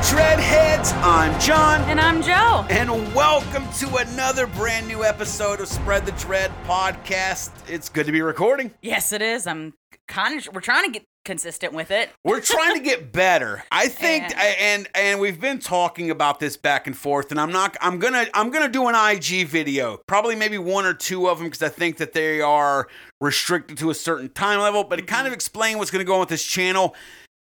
Dreadheads? I'm John, And I'm Joe. and welcome to another brand new episode of Spread the Dread podcast. It's good to be recording. Yes, it is. I'm kind of. We're trying to get consistent with it. We're trying to get better. I think, And- and and we've been talking about this back and forth. And I'm not. I'm gonna. I'm gonna do an IG video, probably maybe one or two of them, because I think that they are restricted to a certain time level. But it kind mm-hmm. of explain what's gonna go on with this channel.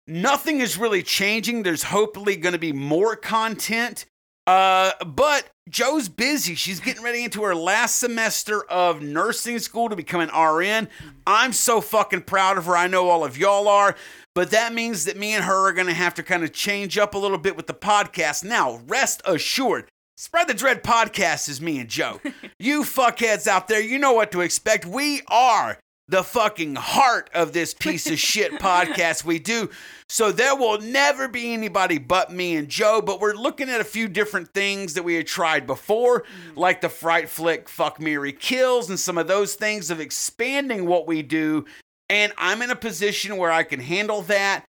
Nothing is really changing. There's hopefully gonna be more content. Uh, but Joe's busy. She's getting ready into her last semester of nursing school to become an RN. I'm so fucking proud of her. I know all of y'all are. But that means that me and her are going to have to kind of change up a little bit with the podcast. Now, rest assured, Spread the Dread podcast is me and Joe. you fuckheads out there, you know what to expect. We are the fucking heart of this piece of shit podcast we do. So there will never be anybody but me and Joe, but we're looking at a few different things that we had tried before, like the Fright Flick Fuck Mary Kills and some of those things of expanding what we do. And I'm in a position where I can handle that.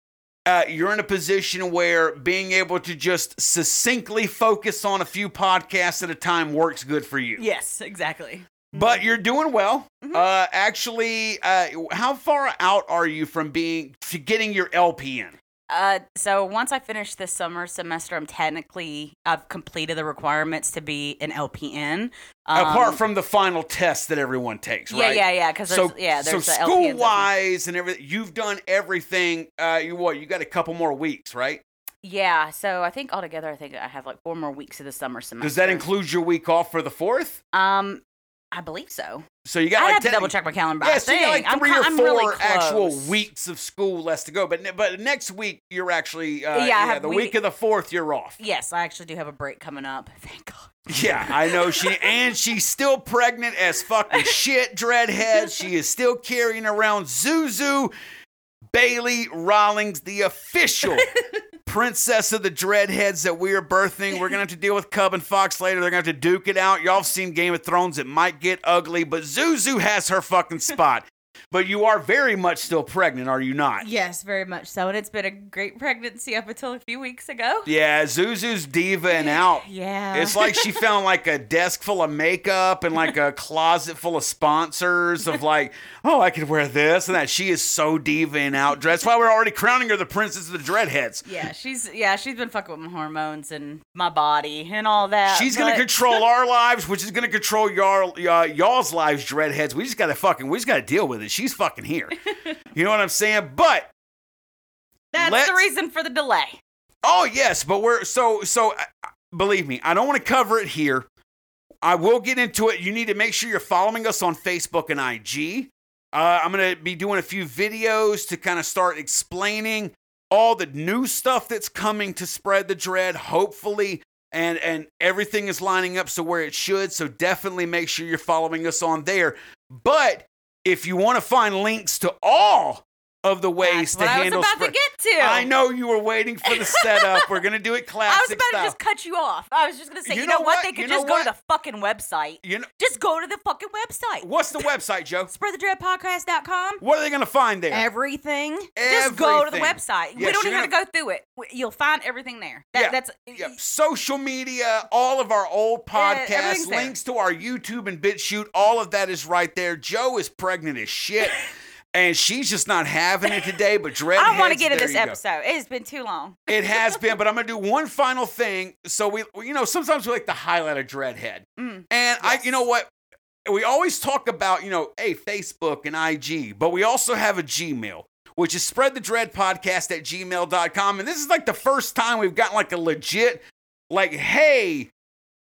Uh, you're in a position where being able to just succinctly focus on a few podcasts at a time works good for you. Yes, exactly. But you're doing well. Mhm. Uh, actually, uh, how far out are you from being to getting your LPN? Uh, so once I finish this summer semester, I'm technically I've completed the requirements to be an LPN. Um, Apart from the final test that everyone takes, yeah, right? yeah, yeah, because So, yeah, so school wise and everything, you've done everything. Uh, you what? You got a couple more weeks, right? Yeah, so I think altogether, I think I have like four more weeks of the summer semester. Does that include your week off for the fourth? Um, I believe so. So you got I like have to double check my calendar. Yeah, I so you got like I'm three or I'm four really actual weeks of school left to go. But but next week you're actually uh, Yeah, yeah, have the we- week of the fourth you're off. Yes, I actually do have a break coming up. Thank God. Yeah, I know she and she's still pregnant as fucking shit, dreadhead. She is still carrying around Zuzu Bailey Rawlings, the official princess of the dreadheads that we are birthing. We're gonna have to deal with Cub and Fox later. They're gonna have to duke it out. Y'all have seen Game of Thrones. It might get ugly, but Zuzu has her fucking spot. But you are very much still pregnant, are you not? Yes, very much so. And it's been a great pregnancy up until a few weeks ago. Yeah, Zuzu's diva and out. Yeah. It's like she found like a desk full of makeup and like a closet full of sponsors of like, oh, I could wear this and that. She is so diva and out. That's why we're already crowning her the princess of the dreadheads. Yeah, she's yeah, she's been fucking with my hormones and my body and all that. She's gonna control our lives, which is gonna control y'all, uh, y'all's lives, dreadheads. We just gotta fucking, we just gotta deal with it. She's fucking here. You know what I'm saying? But That's let's- the reason for the delay. Oh yes, but we're so so. uh, Believe me, I don't want to cover it here. I will get into it. You need to make sure you're following us on Facebook and IG. Uh, I'm gonna be doing a few videos to kind of start explaining all the new stuff that's coming to spread the dread. Hopefully, and and everything is lining up so where it should. So definitely make sure you're following us on there. But if you want to find links to all of the ways That's to what I was about to get to. I know you were waiting for the setup. We're gonna do it classic. I was about style. to just cut you off. I was just gonna say, You you, know know, what? They could You just go to the fucking website. you know Just go to the fucking website. what's the website, Joe? Spreadthedreadpodcast.com. What are they gonna find there? Everything. Just go to the website. Yes, we don't even have to go through it. You'll find everything there. That, Yeah, That's Yep. Social media, all of our old uh, podcasts, everything's there. links to our YouTube and BitChute, all of that is right there. Joe is pregnant as shit, and she's just not having it today. But dread. I don't want to get in this episode. It has been too long. It has been, but I'm gonna do one final thing. So we, you know, sometimes we like to highlight a dreadhead, Mm. and I, you know what? We always talk about, you know, hey, Facebook and IG, but we also have a Gmail, which is spread the dread podcast at gmail.com. And this is like the first time we've gotten like a legit, like, hey,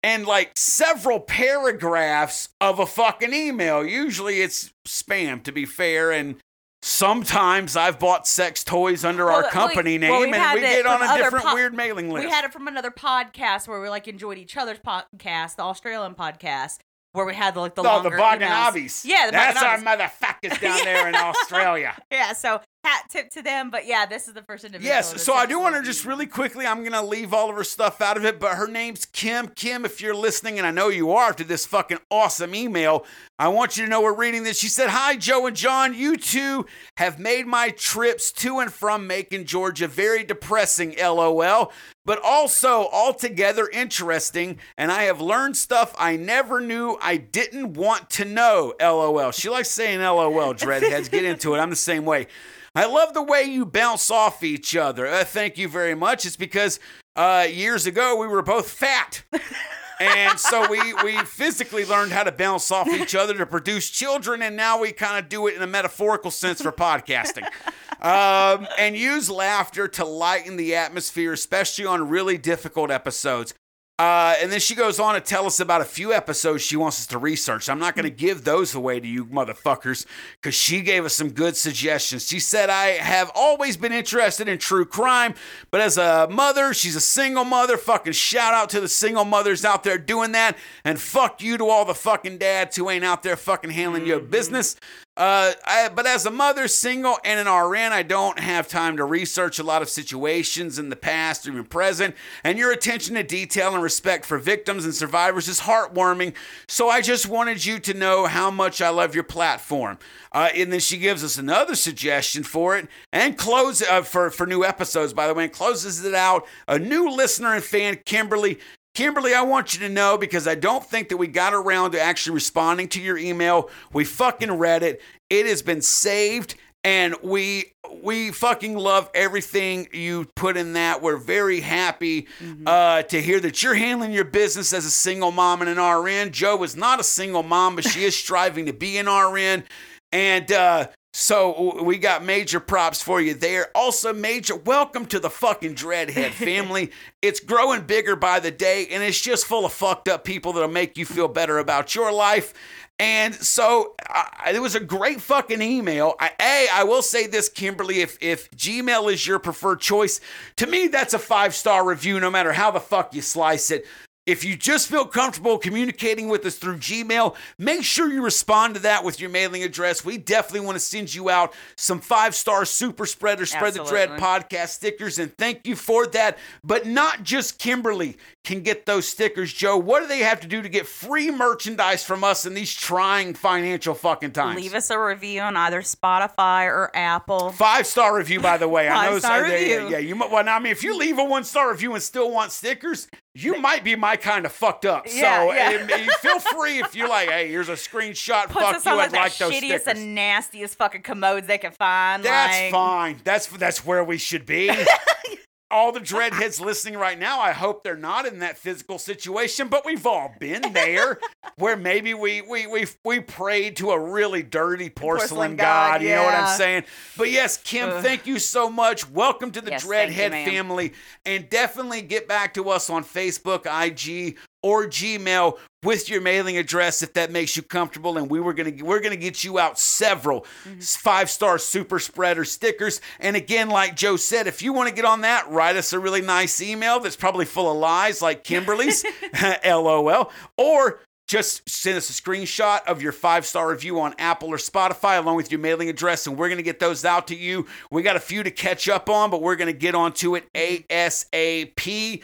and like several paragraphs of a fucking email. Usually it's spam, to be fair, and sometimes I've bought sex toys under Well, our company well, name, we've and we get on a different po- weird mailing list. We had it from another podcast where we like enjoyed each other's podcast, the Australian podcast, where we had like the oh, the longer emails. Waganabis. Yeah, the that's our motherfuckers down there in Australia. Yeah, so hat tip to them. But yeah, this is the first individual. Yes, so I do want to just really quickly, I'm going to leave all of her stuff out of it, but her name's Kim. Kim, if you're listening, and I know you are to this fucking awesome email, I want you to know we're reading this. She said, Hi, Joe and John. You two have made my trips to and from Macon, Georgia very depressing, lol, but also altogether interesting, and I have learned stuff I never knew I didn't want to know, lol. She likes saying lol, dreadheads. Get into it. I'm the same way. I love the way you bounce off each other. Uh, thank you very much. It's because uh, years ago we were both fat. and so we, we physically learned how to bounce off each other to produce children, and now we kind of do it in a metaphorical sense for podcasting. Um, and use laughter to lighten the atmosphere, especially on really difficult episodes. Uh, and then she goes on to tell us about a few episodes she wants us to research. I'm not going to give those away to you motherfuckers because she gave us some good suggestions. She said, I have always been interested in true crime, but as a mother, she's a single mother. Fucking shout out to the single mothers out there doing that. And fuck you to all the fucking dads who ain't out there fucking handling your business. Uh, I, but as a mother, single, and an RN, I don't have time to research a lot of situations in the past or even present. And your attention to detail and respect for victims and survivors is heartwarming. So I just wanted you to know how much I love your platform. Uh, and then she gives us another suggestion for it and close uh, for for new episodes. By the way, and closes it out. A new listener and fan, Kimberly. Kimberly, I want you to know because I don't think that we got around to actually responding to your email. We fucking read it. It has been saved and we we fucking love everything you put in that. We're very happy uh, to hear that you're handling your business as a single mom and an RN. Joe is not a single mom, but she is striving to be an RN. And uh, so we got major props for you there. Also, major welcome to the fucking Dreadhead family. it's growing bigger by the day, and it's just full of fucked up people that'll make you feel better about your life. And so I, it was a great fucking email. I, a, I will say this, Kimberly, if if Gmail is your preferred choice, to me that's a five star review, no matter how the fuck you slice it. If you just feel comfortable communicating with us through Gmail, make sure you respond to that with your mailing address. We definitely want to send you out some five star super spreader, spread the dread podcast stickers, and thank you for that. But not just Kimberly can get those stickers, Joe. What do they have to do to get free merchandise from us in these trying financial fucking times? Leave us a review on either Spotify or Apple. Five star review, by the way. I know. Five-star so- yeah, yeah, review. Yeah, you. might- Well, now, I mean, if you leave a one star review and still want stickers, you might be my kind of fucked up. Yeah, so yeah. eh, feel free if you're like, hey, here's a screenshot. Puts Fuck us you. on I'd like the like shittiest stickers. and nastiest fucking commodes they can find. That's like, fine. That's that's where we should be. all the dreadheads listening right now, I hope they're not in that physical situation, but we've all been there where maybe we we we we prayed to a really dirty porcelain, Porcelain god, god, you know what I'm saying? But yes, Kim, Ugh. thank you so much. Welcome to the Yes, thank you, Dreadhead family and definitely get back to us on Facebook, IG, or Gmail with your mailing address if that makes you comfortable and we were going to we're going to get you out several mm-hmm. five star super spreader stickers and again like Joe said if you want to get on that write us a really nice email that's probably full of lies like Kimberly's lol or just send us a screenshot of your five star review on Apple or Spotify along with your mailing address, and we're going to get those out to you. We got a few to catch up on, but we're going to get onto it ASAP.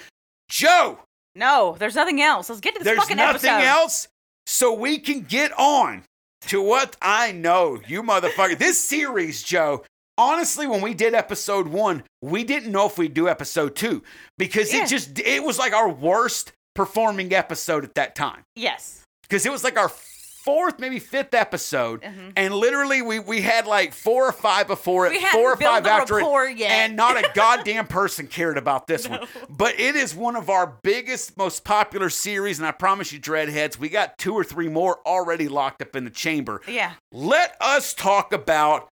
Joe, No, there's nothing else. Let's get to this there's fucking episode. There's nothing else, so we can get on to what I know, you motherfucker. This series, Joe. Honestly, when we did episode one, we didn't know if we'd do episode two because Yeah. it just it was like our worst performing episode at that time Yes. because it was like our fourth, maybe fifth episode, Mhm. and literally we we had like four or five before it, We four or five after it, yet. and not a goddamn person cared about this one. But it is one of our biggest, most popular series, and I promise you, Dreadheads, we got two or three more already locked up in the chamber. Yeah. Let us talk about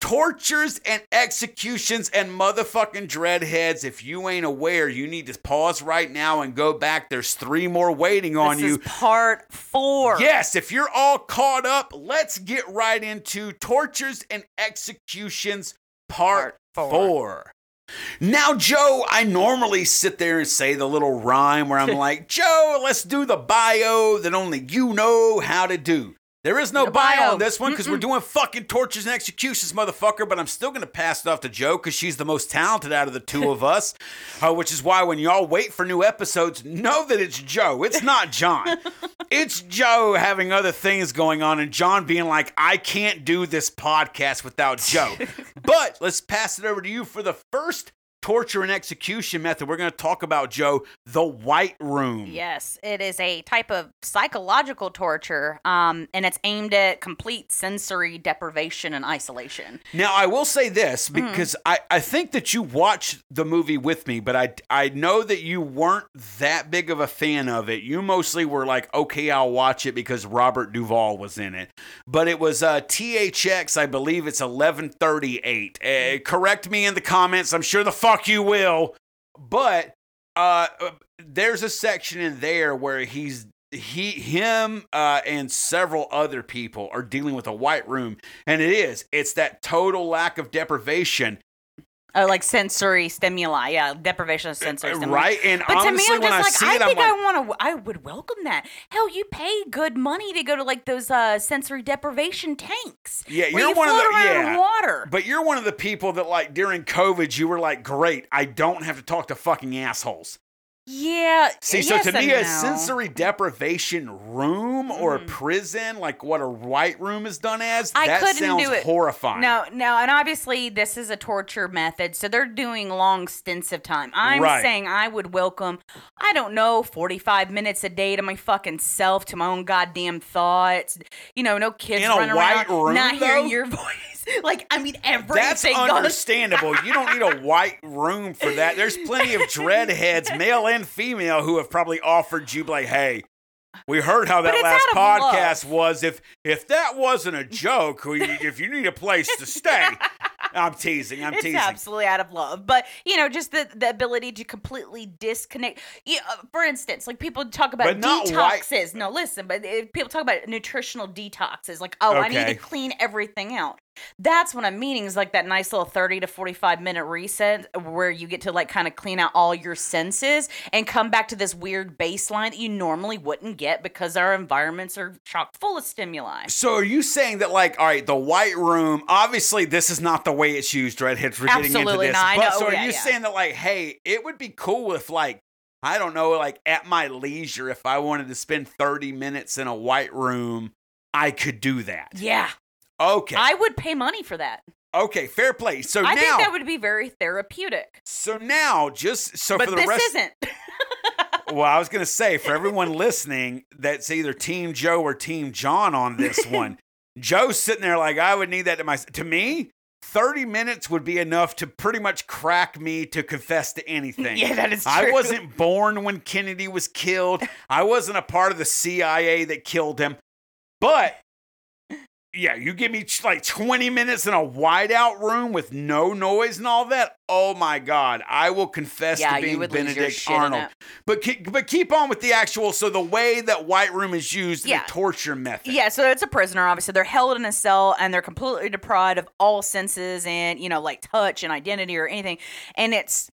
tortures and executions and motherfucking dreadheads. If you ain't aware, you need to pause right now and go back. There's three more waiting on this you. is part four. Yes, if you're all caught up, let's get right into tortures and executions part, Part four. four. Now, Joe, I normally sit there and say the little rhyme where I'm like, Joe, let's do the bio that only you know how to do. There is no bio. on this one because we're doing fucking tortures and executions, motherfucker. But I'm still gonna pass it off to Joe because she's the most talented out of the two of us. Uh, which is why when y'all wait for new episodes, know that it's Joe. It's not John. it's Joe having other things going on, and John being like, "I can't do this podcast without Joe." but let's pass it over to you for the first torture and execution method. We're gonna talk about Joe, the White Room. Yes, it is a type of psychological torture, um, and it's aimed at complete sensory deprivation and isolation. Now I will say this Hmm. because I, I think that you watched the movie with me, but I I know that you weren't that big of a fan of it. You mostly were like, okay, I'll watch it because Robert Duvall was in it. But it was uh, THX, I believe it's eleven thirty eight. Uh, correct me in the comments. I'm sure the fuck you will. But uh, there's a section in there where he's he him uh, and several other people are dealing with a white room and it is it's that total lack of deprivation Uh, like sensory stimuli, yeah, deprivation of sensory stimuli. right and But to me, honestly I'm when just i like, I it think like I want to. I would welcome that. Hell, you pay good money to go to like those uh, sensory deprivation tanks. Yeah, you're you one of the- yeah. water. but you're one of the people that like during covid you were like great i don't have to talk to fucking assholes yeah. see yes so to and me a no. sensory deprivation room or a Mm. prison like what a white room is done as I that couldn't sounds do it. horrifying No, no, and obviously this is a torture method, so they're doing long stints of time. I'm Right. saying I would welcome, I don't know, 45 minutes a day to my fucking self, to my own goddamn thoughts. You know, no kids In a running white around, room, not hearing your voice. Like, I mean, everything. That's understandable. You don't need a white room for that. There's plenty of dreadheads, male and female, who have probably offered you like, "Hey, we heard how that last podcast was. If if that wasn't a joke, we- if you need a place to stay, I'm teasing. I'm it's teasing. absolutely out of love but you know just the, the ability to completely disconnect you uh, for instance like people talk about not white- detoxes no listen but if people talk about nutritional detoxes like oh i need to clean everything out that's what i'm meaning is like that nice little 30 to 45 minute reset where you get to like kind of clean out all your senses and come back to this weird baseline that you normally wouldn't get because our environments are chock full of stimuli So are you saying that like, all right, the white room? Obviously, this is not the way it's used, dreadheads. We're getting Absolutely into this. not. But so are oh, Yeah, you yeah. saying that like, hey, it would be cool if like, I don't know, like at my leisure, if I wanted to spend 30 minutes in a white room, I could do that. yeah Okay. i would pay money for that okay, fair play. So I now, think that would be very therapeutic. so now, just so but for the rest of this rest, isn't. well, I was gonna say for everyone listening, that's either Team Joe or Team John on this one. Joe's sitting there like, I would need that to my. To me, thirty minutes would be enough to pretty much crack me to confess to anything. yeah, that is true. I wasn't born when Kennedy was killed. I wasn't a part of the CIA that killed him. But yeah, you give me like 20 minutes in a whiteout room with no noise and all that. Oh my God, I will confess Yeah, to being would lose your Benedict Arnold. But keep, but keep on with the actual. So the way that white room is used Yeah. the torture method. Yeah, so it's a prisoner, obviously. They're held in a cell and they're completely deprived of all senses and, you know, like touch and identity or anything. And it's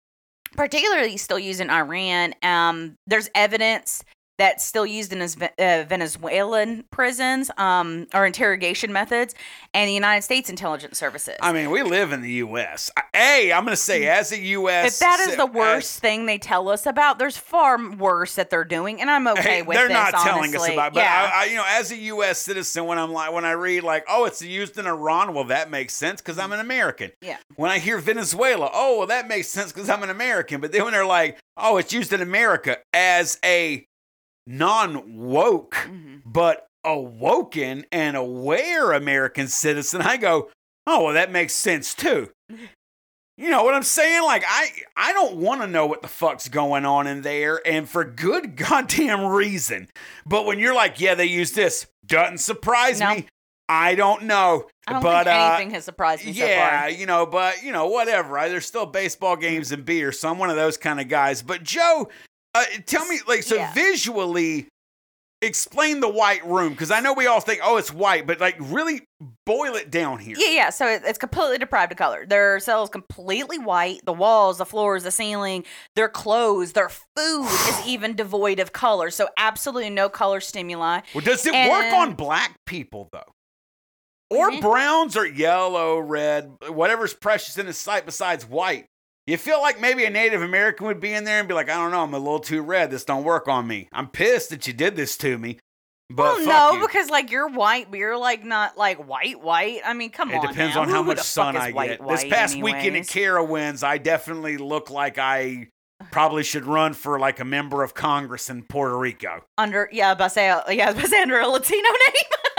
particularly still used in Iran. Um, there's evidence that's still used in his uh, Venezuelan prisons um, or interrogation methods and the United States intelligence services. I mean, we live in the U.S. Hey, I'm going to say, as a U.S. If that is the worst thing they tell us about, there's far worse that they're doing, and I'm okay Hey, with they're this. not telling us about, it, but yeah. I, I, you know, as a U.S. citizen, when I'm like, when I read like, oh, it's used in Iran, well, that makes sense because I'm an American. Yeah. When I hear Venezuela, oh, well, that makes sense because I'm an American. But then when they're like, oh, it's used in America as a non-woke Mhm. but awoken and aware American citizen, I go, oh, well, that makes sense too. You know what I'm saying? Like I I don't want to know what the fuck's going on in there and for good goddamn reason. But when you're like, yeah, they use this, doesn't surprise No. me. I don't know. I don't but think uh anything has surprised me so yeah, far. you know, but you know, whatever. There's still baseball games and beer, so I'm one of those kind of guys. But Joe, uh, tell me, like, so Yeah. visually, explain the white room because I know we all think, oh, it's white, but like really boil it down here. Yeah, yeah. So it's completely deprived of color. Their cells completely white. The walls, the floors, the ceiling, their clothes, their food is even devoid of color. So absolutely no color stimuli. Well, does it work on black people though? Or Mhm. browns or yellow, red, whatever's precious in his sight besides white. You feel like maybe a Native American would be in there and be like, I don't know, I'm a little too red. This don't work on me. I'm pissed that you did this to me. But Well, no, you. because like you're white, but you're like not like white, white. I mean, come it on. It depends now. on Who- how much sun I white, get. white this past weekend at? Carowinds, I definitely look like I probably should run for like a member of Congress in Puerto Rico. under yeah, I was about to say yeah, I was about to say under a Latino name.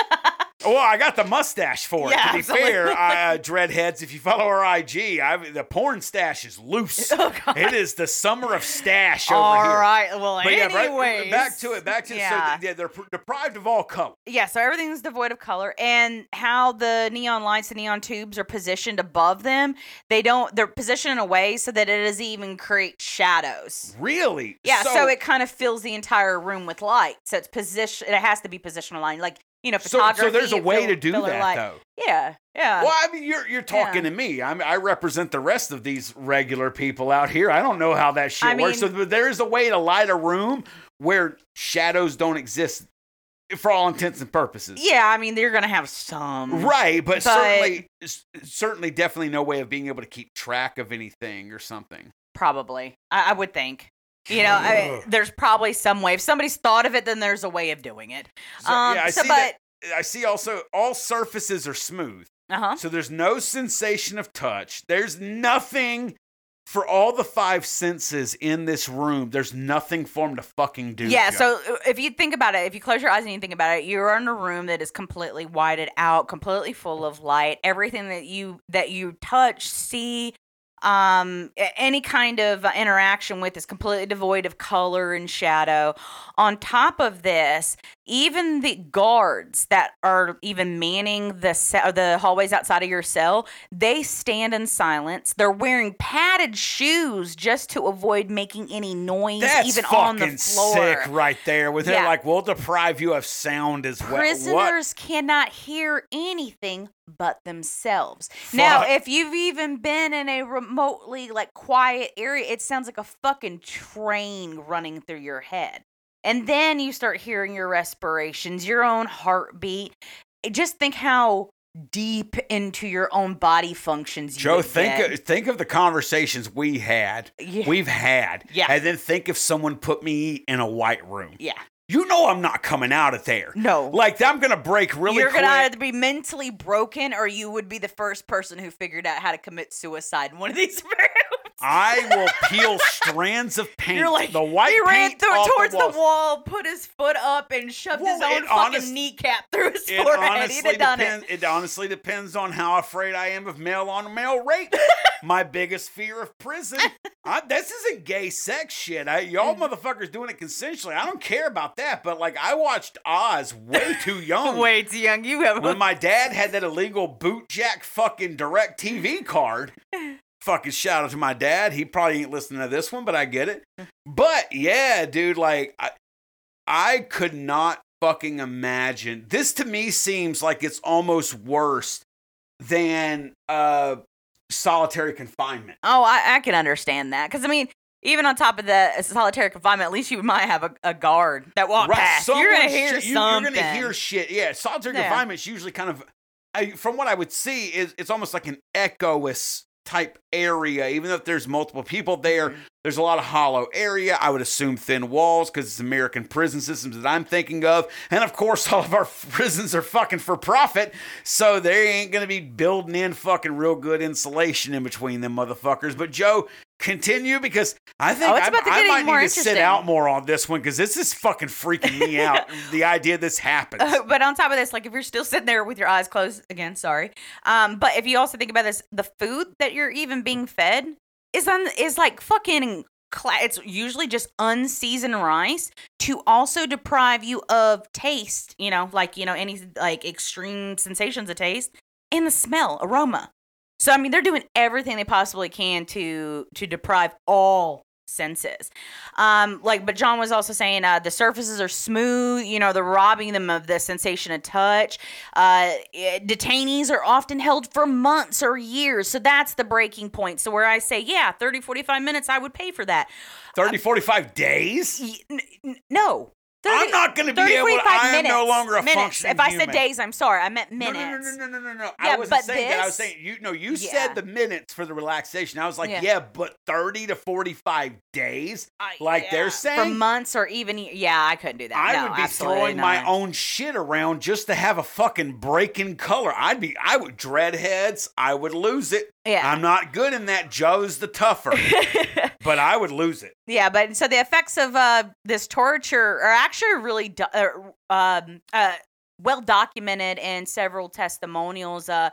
Well, I got the mustache for it. Yeah, to be absolutely. fair, I, uh, dreadheads, if you follow our IG, I've, the porn stash is loose. oh it is the summer of stash over All here. right. Well, But yeah, right- anyways, back to it. Back to yeah. it. So, yeah, they're pr- deprived of all color. yeah, so everything's devoid of color, and how the neon lights and neon tubes are positioned above them, they don't. They're positioned in a way so that it doesn't even create shadows. Really? Yeah, so, it kind of fills the entire room with light. So it's position. It has to be positional aligned. like you know, so, photography. so there's a way fill- to do that light. though. Yeah, yeah. Well, I mean, you're you're talking Yeah. to me. I'm, I represent the rest of these regular people out here. I don't know how that shit I works. So mean- but there is a way to light a room where shadows don't exist, for all intents and purposes. Yeah, I mean, they're gonna have some. Right, but, But- certainly, certainly, definitely no way of being able to keep track of anything or something. Probably, I, I would think. You know, I, there's probably some way. If somebody's thought of it, then there's a way of doing it. So, um, yeah, I so, see but that. I see also all surfaces are smooth, uh huh. so there's no sensation of touch. There's nothing for all the five senses in this room. There's nothing for them to fucking do. Yeah, so uh, if you think about it, if you close your eyes and you think about it, you're in a room that is completely whited out, completely full of light. Everything that you that you touch, see, um, any kind of uh, interaction with is completely devoid of color and shadow. On top of this, even the guards that are even manning the ce- uh, the hallways outside of your cell, they stand in silence. They're wearing padded shoes just to avoid making any noise, That's even on the floor. sick right there. With it Yeah. like, we'll deprive you of sound as well. What? Prisoners cannot hear anything but themselves. Now, if you've even been in a remotely like quiet area, it sounds like a fucking train running through your head. And then you start hearing your respirations, your own heartbeat. Eh, just think how deep into your own body functions you Joe, think get. of, think of the conversations we had, Yeah. we've had, Yeah. and then think if someone put me in a white room. yeah. You know I'm not coming out of there. No. Like I'm gonna break really You're quick. gonna either be mentally broken or you would be the first person who figured out how to commit suicide in one of these. I will peel strands of paint. You're like the white he ran paint through towards the, the, wall, put his foot up, and shoved Well, his own fucking honest- kneecap through his It forehead. He'd honestly have done depends. it. It honestly depends on how afraid I am of male on male rape. My biggest fear of prison. I, this isn't gay sex shit. I, y'all Mm. motherfuckers doing it consensually. I don't care about that. But like, I watched Oz way too young. Way too young. You have when my dad had that illegal boot jack fucking DirecTV card. Fucking shout out to my dad. He probably ain't listening to this one, but I get it. But yeah, dude, like I, I could not fucking imagine. This to me seems like it's almost worse than uh solitary confinement. Oh, I, I can understand that because I mean, even on top of the solitary confinement, at least you might have a, a guard that walk past. You're gonna hear shit- you- something. You're gonna hear shit. Yeah, solitary Yeah. is usually kind of, I, from what I would see, is it's almost like an echoous type area. Even if there's multiple people there, Mm-hmm. there's a lot of hollow area. I would assume thin walls because it's American prison systems that I'm thinking of, and of course, all of our prisons are fucking for profit, so they ain't gonna be building in fucking real good insulation in between them motherfuckers. But Joe. Continue because I think Oh, I, I might need to sit out more on this one because this is fucking freaking me out. the idea this happens. but on top of this, like if you're still sitting there with your eyes closed, again, sorry. Um, but if you also think about this, the food that you're even being fed is on is like fucking. Cla- it's usually just unseasoned rice to also deprive you of taste. You know, like you know any like extreme sensations of taste and the smell, aroma. So I mean, they're doing everything they possibly can to to deprive all senses. Um, like, but John was also saying uh, the surfaces are smooth. You know, they're robbing them of the sensation of touch. Uh, it- detainees are often held for months or years, so that's the breaking point. So where I say, yeah, 30, 45 minutes, I would pay for that. 30, 45 days? Y- n- n- no. I'm not gonna be able to- I am no longer a minutes. functioning If I said days, I'm sorry. I meant minutes. No, no, no, no, no, no. Yeah, I wasn't saying that. I was saying you. No, you Yeah. said the minutes for the relaxation. I was like, Yeah. yeah, but thirty to forty-five days. I- Like they're saying? for months or even yeah, I couldn't do that. I No, would be throwing my own shit around just to have a fucking break in color. I'd be. I would dreadheads. I would lose it. Yeah. I'm not good in that. Joe's the tougher, but I would lose it. yeah, but so the effects of uh, this torture are actually really do- uh, um, uh, well documented in several testimonials. Uh,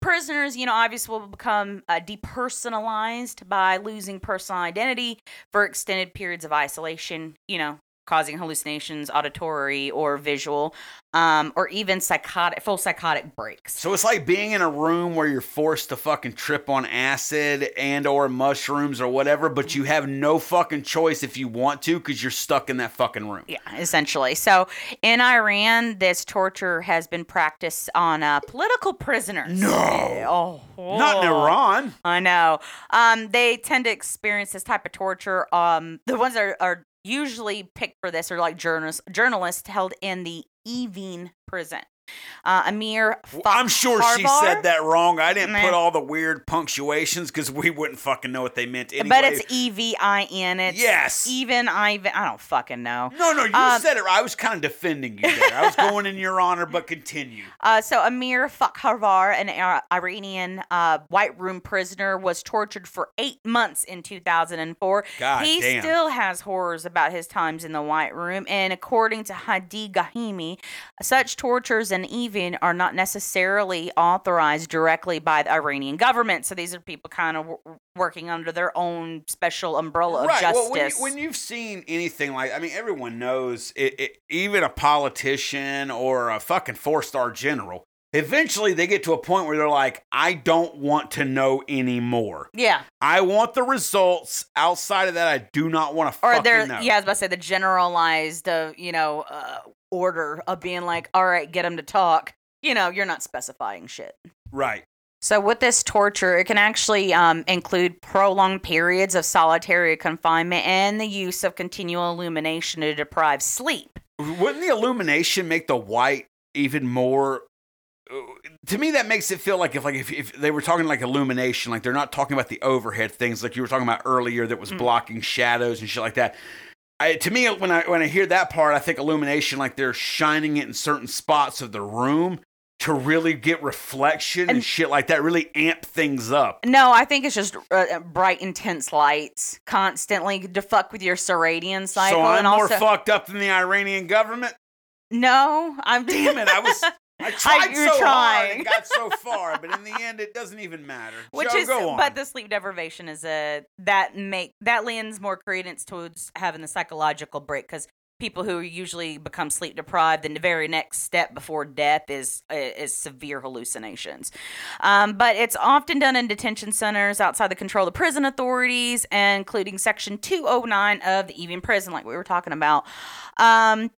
prisoners, you know, obviously will become uh, depersonalized by losing personal identity for extended periods of isolation. You know, causing hallucinations, auditory or visual, um, or even psychotic, full psychotic breaks. So it's like being in a room where you're forced to fucking trip on acid and or mushrooms or whatever, but you have no fucking choice if you want to because you're stuck in that fucking room. Yeah, essentially. So in Iran, this torture has been practiced on uh, political prisoners. No. Oh, Not in. Iran. I know. Um, they tend to experience this type of torture. Um, the ones that are, are usually picked for this are like journalists, journalists held in the Evin prison. Uh, Amir, Well, I'm sure she said that wrong. I didn't put all the weird punctuations because we wouldn't fucking know what they meant anyway. but it's E V I N. It's Yes. even I. I don't fucking know. no, no, you um, said it. right. I was kind of defending you there. I was going in your honor, but continue. Uh, so Amir Fakharvar, an Iranian uh, White Room prisoner, was tortured for eight months in 2004. God he damn. still has horrors about his times in the White Room, and according to Hadi Ghaemi, such tortures and even are not necessarily authorized directly by the Iranian government. So these are people kind of w- working under their own special umbrella of right. justice. Well, when, you, you've seen anything like, I mean, everyone knows it, it, even a politician or a fucking four star general. Eventually, they get to a point where they're like, I don't want to know anymore. yeah, I want the results. Outside of that, I do not want to or fucking they're know. yeah, I was about to say the generalized, uh, you know, uh, order of being like, all right, get them to talk. You know, you're not specifying shit. Right. So with this torture, it can actually um, include prolonged periods of solitary confinement and the use of continual illumination to deprive sleep. Wouldn't the illumination make the white even more? uh, To me, that makes it feel like if like if, if they were talking like illumination, like they're not talking about the overhead things like you were talking about earlier that was Mm. blocking shadows and shit like that. I, to me, when I when I hear that part, I think illumination like they're shining it in certain spots of the room to really get reflection and, And- shit like that, really amp things up. No, I think it's just uh, bright, intense lights constantly to fuck with your circadian cycle. so I'm and more also, fucked up than the Iranian government. no, I'm Damn it! I was I tried you're so hard and got so far, but in the end, it doesn't even matter. Which Joe, is, go on. but the sleep deprivation is a that make that lends more credence towards having the psychological break because people who usually become sleep deprived, then the very next step before death is is severe hallucinations. Um, but it's often done in detention centers outside the control of prison authorities, including Section 209 of the Evin Prison, like we were talking about. Um,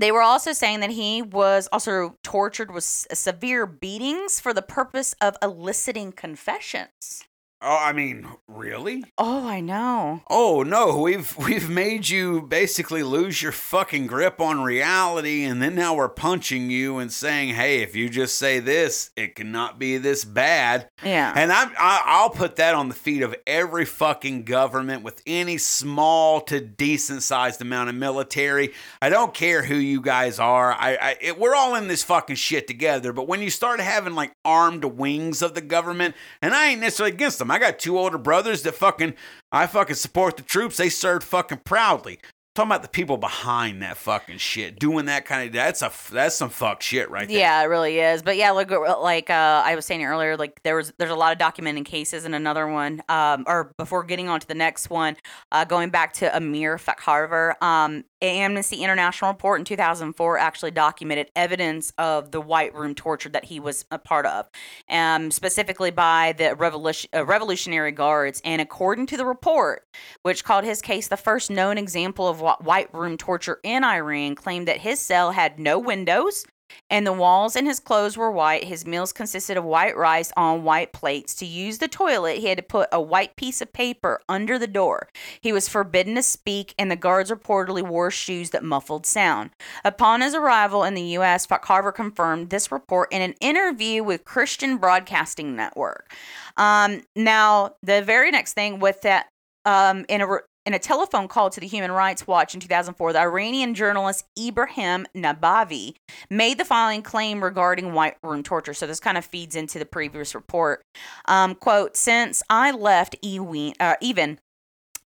they were also saying that he was also tortured with severe beatings for the purpose of eliciting confessions. Oh, I mean, really? Oh, I know. Oh no, we've we've made you basically lose your fucking grip on reality, and then now we're punching you and saying, "Hey, if you just say this, it cannot be this bad." Yeah. And I'm, I, I'll put that on the feet of every fucking government with any small to decent sized amount of military. I don't care who you guys are. I, I it, we're all in this fucking shit together. But when you start having like armed wings of the government, and I ain't necessarily against them. I got two older brothers that fucking I fucking support the troops. They served fucking proudly. Talking about the people behind that fucking shit, doing that kind of that's a that's some fuck shit right there. Yeah, it really is. But yeah, look, like uh, I was saying earlier, like there was there's a lot of documenting cases in another one. Um, or before getting on to the next one, uh, going back to Amir Fakharvar, um, Amnesty International report in 2004 actually documented evidence of the White Room torture that he was a part of, um, specifically by the Revolution, uh, Revolutionary Guards. And according to the report, which called his case the first known example of White Room torture in Iran, claimed that his cell had no windows and the walls and his clothes were white. His meals consisted of white rice on white plates. To use the toilet, he had to put a white piece of paper under the door. He was forbidden to speak, and the guards reportedly wore shoes that muffled sound. Upon his arrival in the U.S., Carver confirmed this report in an interview with Christian Broadcasting Network. Um, now, the very next thing with that, um, in a re- in a telephone call to the Human Rights Watch in 2004, the Iranian journalist Ibrahim Nabavi made the following claim regarding white room torture. So this kind of feeds into the previous report. Um, quote, since I left uh, Evin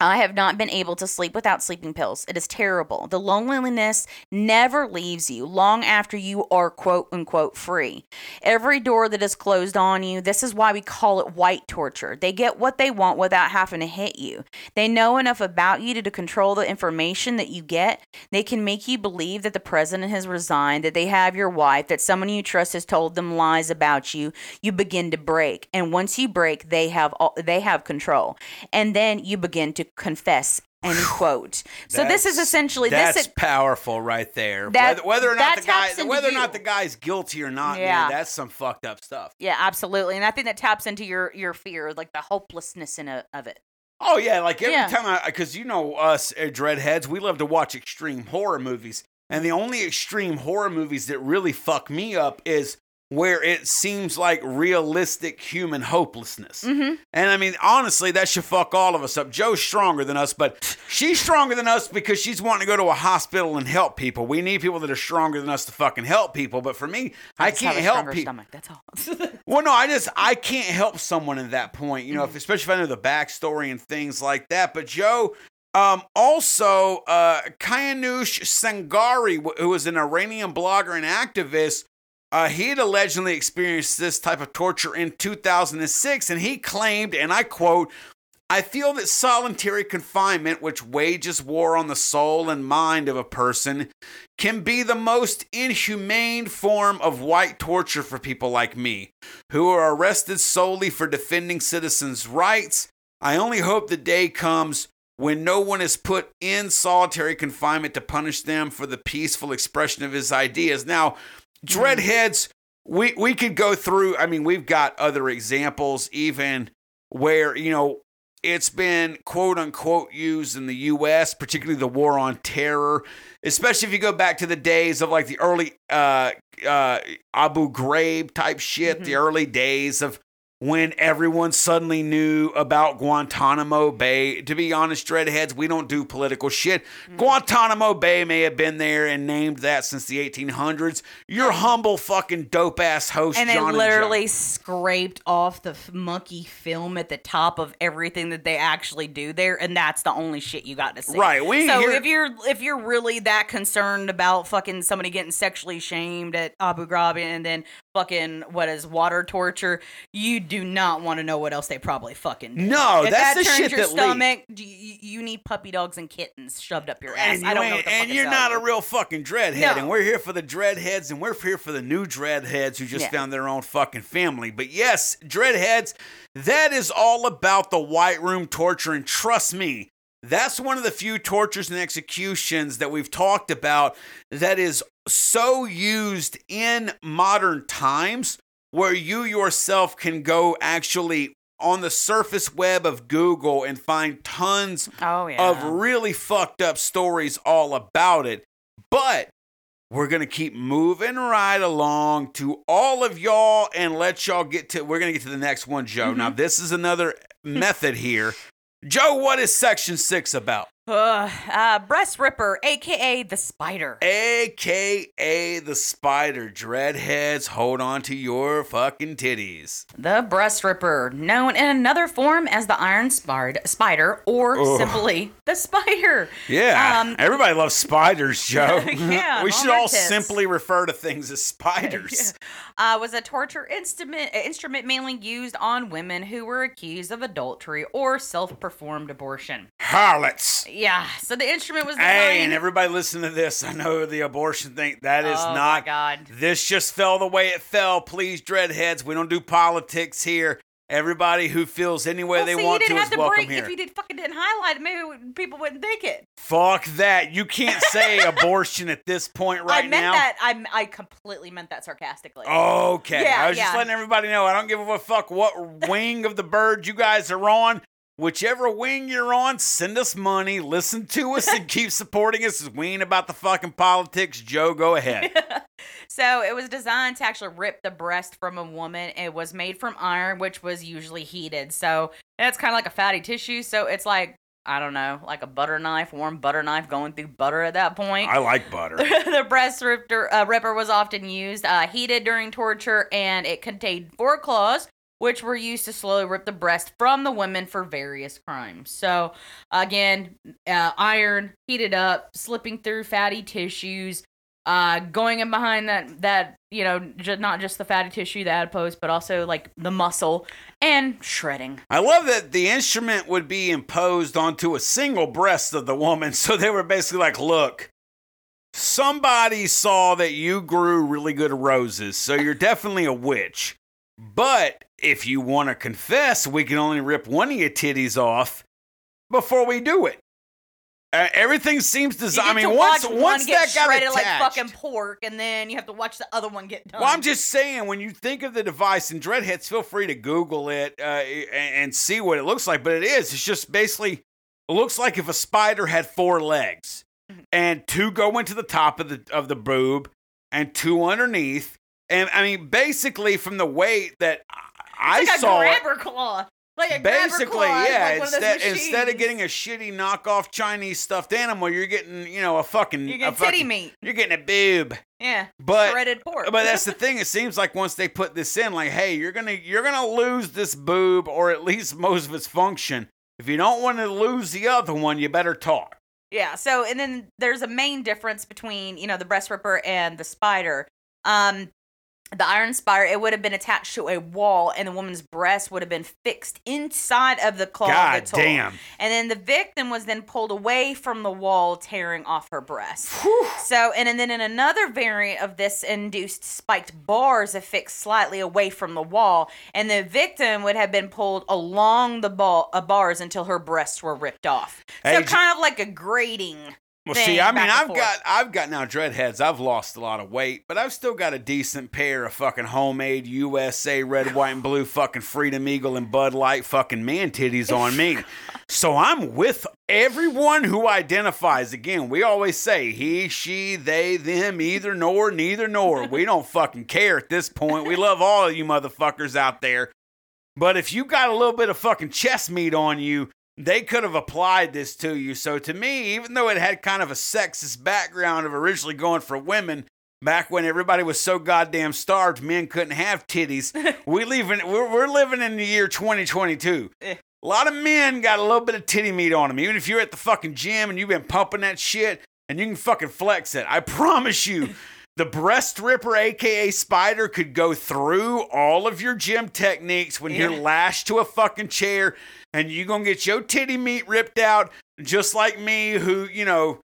I have not been able to sleep without sleeping pills. It is terrible. The loneliness never leaves you long after you are quote unquote free. Every door that is closed on you, this is why we call it white torture. They get what they want without having to hit you. They know enough about you to, to control the information that you get. They can make you believe that the president has resigned, that they have your wife, that someone you trust has told them lies about you. You begin to break. And once you break, they have all, they have control. And then you begin to confess end quote. So this is essentially that's this is, powerful right there. That- whether, whether or not the guy whether or not the guy's guilty or not man, Yeah. that's some fucked up stuff. Yeah absolutely. And i think that taps into your your fear like the hopelessness in a, of it. Oh yeah, like every Yeah. time I, because you know us uh, dreadheads, we love to watch extreme horror movies, and the only extreme horror movies that really fuck me up is where it seems like realistic human hopelessness. mm-hmm. And I mean, honestly, that should fuck all of us up. Joe's stronger than us, but she's stronger than us because she's wanting to go to a hospital and help people. We need people that are stronger than us to fucking help people. But for me, I, have can't help people. that's all Well, no, I just I can't help someone in that point, you know, Mm-hmm. if, especially if I know the backstory and things like that. But Joe, um, also uh, Kayanush Sangari, who is an Iranian blogger and activist, uh, he had allegedly experienced this type of torture in 2006, and he claimed, and I quote. I feel that solitary confinement, which wages war on the soul and mind of a person, can be the most inhumane form of white torture for people like me, who are arrested solely for defending citizens' rights. I only hope the day comes when no one is put in solitary confinement to punish them for the peaceful expression of his ideas. Now, dreadheads, we, we could go through, I mean, we've got other examples, even where, you know, it's been quote unquote used in the US, particularly the war on terror, especially if you go back to the days of like the early uh, uh, Abu Ghraib type shit, the early days of when everyone suddenly knew about Guantanamo Bay. To be honest, Dreadheads, we don't do political shit. Mm-hmm. Guantanamo Bay may have been there and named that since the 1800s. Your humble fucking dope ass host, and they John literally scraped off the f- monkey film at the top of everything that they actually do there and that's the only shit you got to see Right, we so if you're if you're really that concerned about fucking somebody getting sexually shamed at abu ghraib and then fucking what is water torture you do not want to know what else they probably fucking did. No, if that's that the turns shit your that stomach do you, you need puppy dogs and kittens shoved up your ass And, i don't know ain't- what the and you're not a real fucking dreadhead, No. and we're here for the dreadheads, and we're here for the new dreadheads who just Yeah. found their own fucking family. But yes, dreadheads, that is all about the white room torture, and trust me, that's one of the few tortures and executions that we've talked about that is so used in modern times where you yourself can go actually on the surface web of Google and find tons oh yeah of really fucked up stories all about it. But we're going to keep moving right along to all of y'all and let y'all get to we're going to get to the next one, Joe. Now, mm-hmm. this is another method here. Joe, what is section 6 about? Uh, uh, breast ripper aka the spider AKA the spider dreadheads. Hold on to your fucking titties. The breast ripper, known in another form as the iron spard- spider or Ugh. simply the spider. Yeah, Um, everybody loves spiders, Joe. Yeah, we should all simply refer to things as spiders. Uh, was a torture instrument, uh, instrument mainly used on women who were accused of adultery or self-performed abortion. Harlots. Yeah. So the instrument was designed. Hey, and everybody listen to this. I know the abortion thing. That is oh my not. God. This just fell the way it fell. Please, dreadheads. We don't do politics here. Everybody who feels any way Well, they see, want to is to welcome break. here. If you did fucking didn't highlight it, maybe people wouldn't think it. Fuck that. You can't say abortion at this point right now. I meant now. that. I I completely meant that sarcastically. Okay. Yeah, I was just letting everybody know. I don't give a fuck what wing of the bird you guys are on. Whichever wing you're on, send us money, listen to us, and keep supporting us. We ain't about the fucking politics. Joe, go ahead. so it was designed to actually rip the breast from a woman. It was made from iron, which was usually heated. So it's kind of like a fatty tissue. So it's like I don't know, like a butter knife, warm butter knife going through butter at that point. I like butter. the breast ripper, uh, ripper was often used, uh, heated during torture, and it contained four claws, which were used to slowly rip the breast from the women for various crimes. So, again, uh, iron heated up, slipping through fatty tissues, uh, going in behind that that you know, ju- not just the fatty tissue, the adipose, but also like the muscle and shredding. I love that the instrument would be imposed onto a single breast of the woman. So they were basically like, look, somebody saw that you grew really good roses. So you're definitely a witch. But if you want to confess, we can only rip one of your titties off before we do it. Uh, everything seems designed. I mean, once watch once one get that got attached, like fucking pork, and then you have to watch the other one get done. Well, I'm just saying, when you think of the device, and Dreadheads, feel free to Google it uh, and, see what it looks like. But it is, it's just basically, it looks like if a spider had four legs, Mhm. and two go into the top of the of the boob, and two underneath. And I mean, basically, from the weight that I, like saw, a it, grabber claw. Like a basically, claw, yeah. like one of those instead, instead of getting a shitty knockoff Chinese stuffed animal, you're getting, you know, a fucking, you a get titty meat. You're getting a boob. Yeah, But shredded pork. but that's the thing. It seems like once they put this in, like, hey, you're gonna you're gonna lose this boob or at least most of its function. If you don't want to lose the other one, you better talk. yeah. So and then there's a main difference between you know the breast ripper and the spider. Um, the iron spider, it would have been attached to a wall, and the woman's breast would have been fixed inside of the claw. of God the tool. damn. And then the victim was then pulled away from the wall, tearing off her breast. So, and, and then in another variant of this induced spiked bars affixed slightly away from the wall, and the victim would have been pulled along the ball, uh, bars until her breasts were ripped off. Hey, so, J- kind of like a grating. Well, see, I mean, I've forth. got I've got now dreadheads. I've lost a lot of weight, but I've still got a decent pair of fucking homemade USA red, white, and blue fucking Freedom Eagle and Bud Light fucking man titties on me. so I'm with everyone who identifies. Again, we always say he, she, they, them, either, nor, neither, nor. We don't fucking care at this point. We love all of you motherfuckers out there. But if you got a little bit of fucking chest meat on you, they could have applied this to you. So to me, even though it had kind of a sexist background of originally going for women, back when everybody was so goddamn starved, men couldn't have titties. we living, we're, we're living in the year 2022. Eh. A lot of men got a little bit of titty meat on them. Even if you're at the fucking gym and you've been pumping that shit and you can fucking flex it, I promise you. The breast ripper, aka spider, could go through all of your gym techniques when you're lashed to a fucking chair and you're gonna get your titty meat ripped out, just like me, who, you know,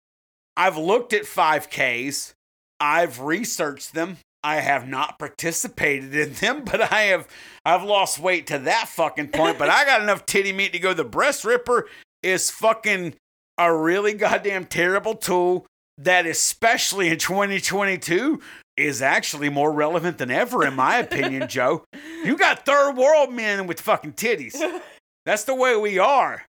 I've looked at 5Ks, I've researched them. I have not participated in them, but I have I've lost weight to that fucking point. But I got enough titty meat to go. The breast ripper is fucking a really goddamn terrible tool that, especially in 2022, is actually more relevant than ever, in my opinion, Joe. You got third world men with fucking titties. That's the way we are.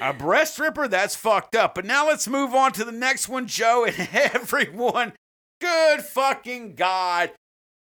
A breast ripper, that's fucked up. But now let's move on to the next one, Joe, and everyone. Good fucking God.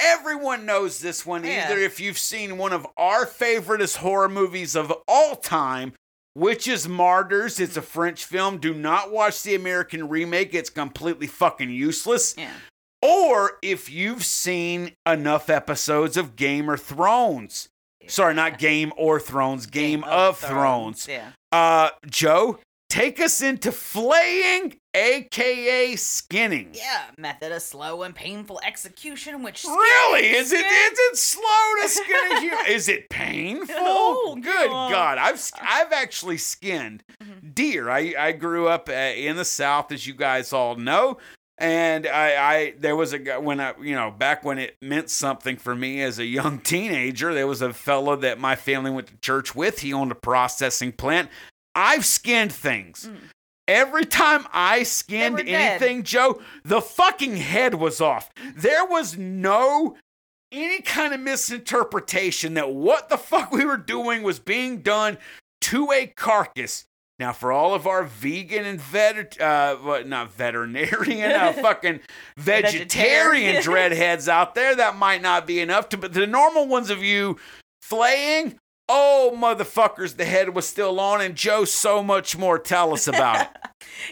Everyone knows this one, oh, Yeah. either if you've seen one of our favoriteest horror movies of all time, which is Martyrs. It's a French film. Do not watch the American remake, it's completely fucking useless. Yeah. Or if you've seen enough episodes of Game of Thrones. Sorry, not Game or Thrones, Game, of, Thrones. Yeah. Uh, Joe, take us into flaying, aka skinning. Yeah, method of slow and painful execution, which Really? Is it skin- is it slow to skin a human? Is it painful? Oh, Good God. God. I've I've actually skinned Mhm. deer. I, I grew up uh, in the South, as you guys all know. And I, I, there was a guy when I, you know, back when it meant something for me as a young teenager, there was a fellow that my family went to church with. He owned a processing plant. I've skinned things. Mm. Every time I skinned were dead. anything, Joe, the fucking head was off. There was no any kind of misinterpretation that what the fuck we were doing was being done to a carcass. Now, for all of our vegan and vet, uh, not veterinarian, uh, fucking vegetarian Vegetarian. dreadheads out there, that might not be enough. To, but the normal ones of you flaying, oh motherfuckers, the head was still on, and Joe, so much more. Tell us about it.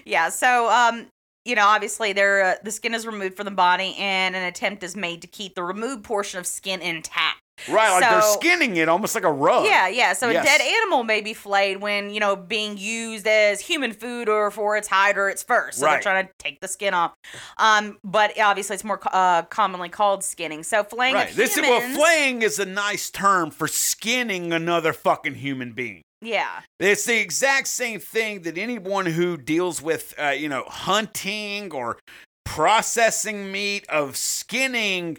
Yeah. So, um, you know, obviously, there uh, the skin is removed from the body, and an attempt is made to keep the removed portion of skin intact. Right, like they're skinning it almost like a rug. Yeah, yeah. So Yes. a dead animal may be flayed when you know being used as human food or for its hide or its fur. So Right. they're trying to take the skin off. Um, but obviously it's more uh, commonly called skinning. So flaying Right. This is well, flaying is a nice term for skinning another fucking human being. Yeah. It's the exact same thing that anyone who deals with, uh, you know, hunting or processing meat of skinning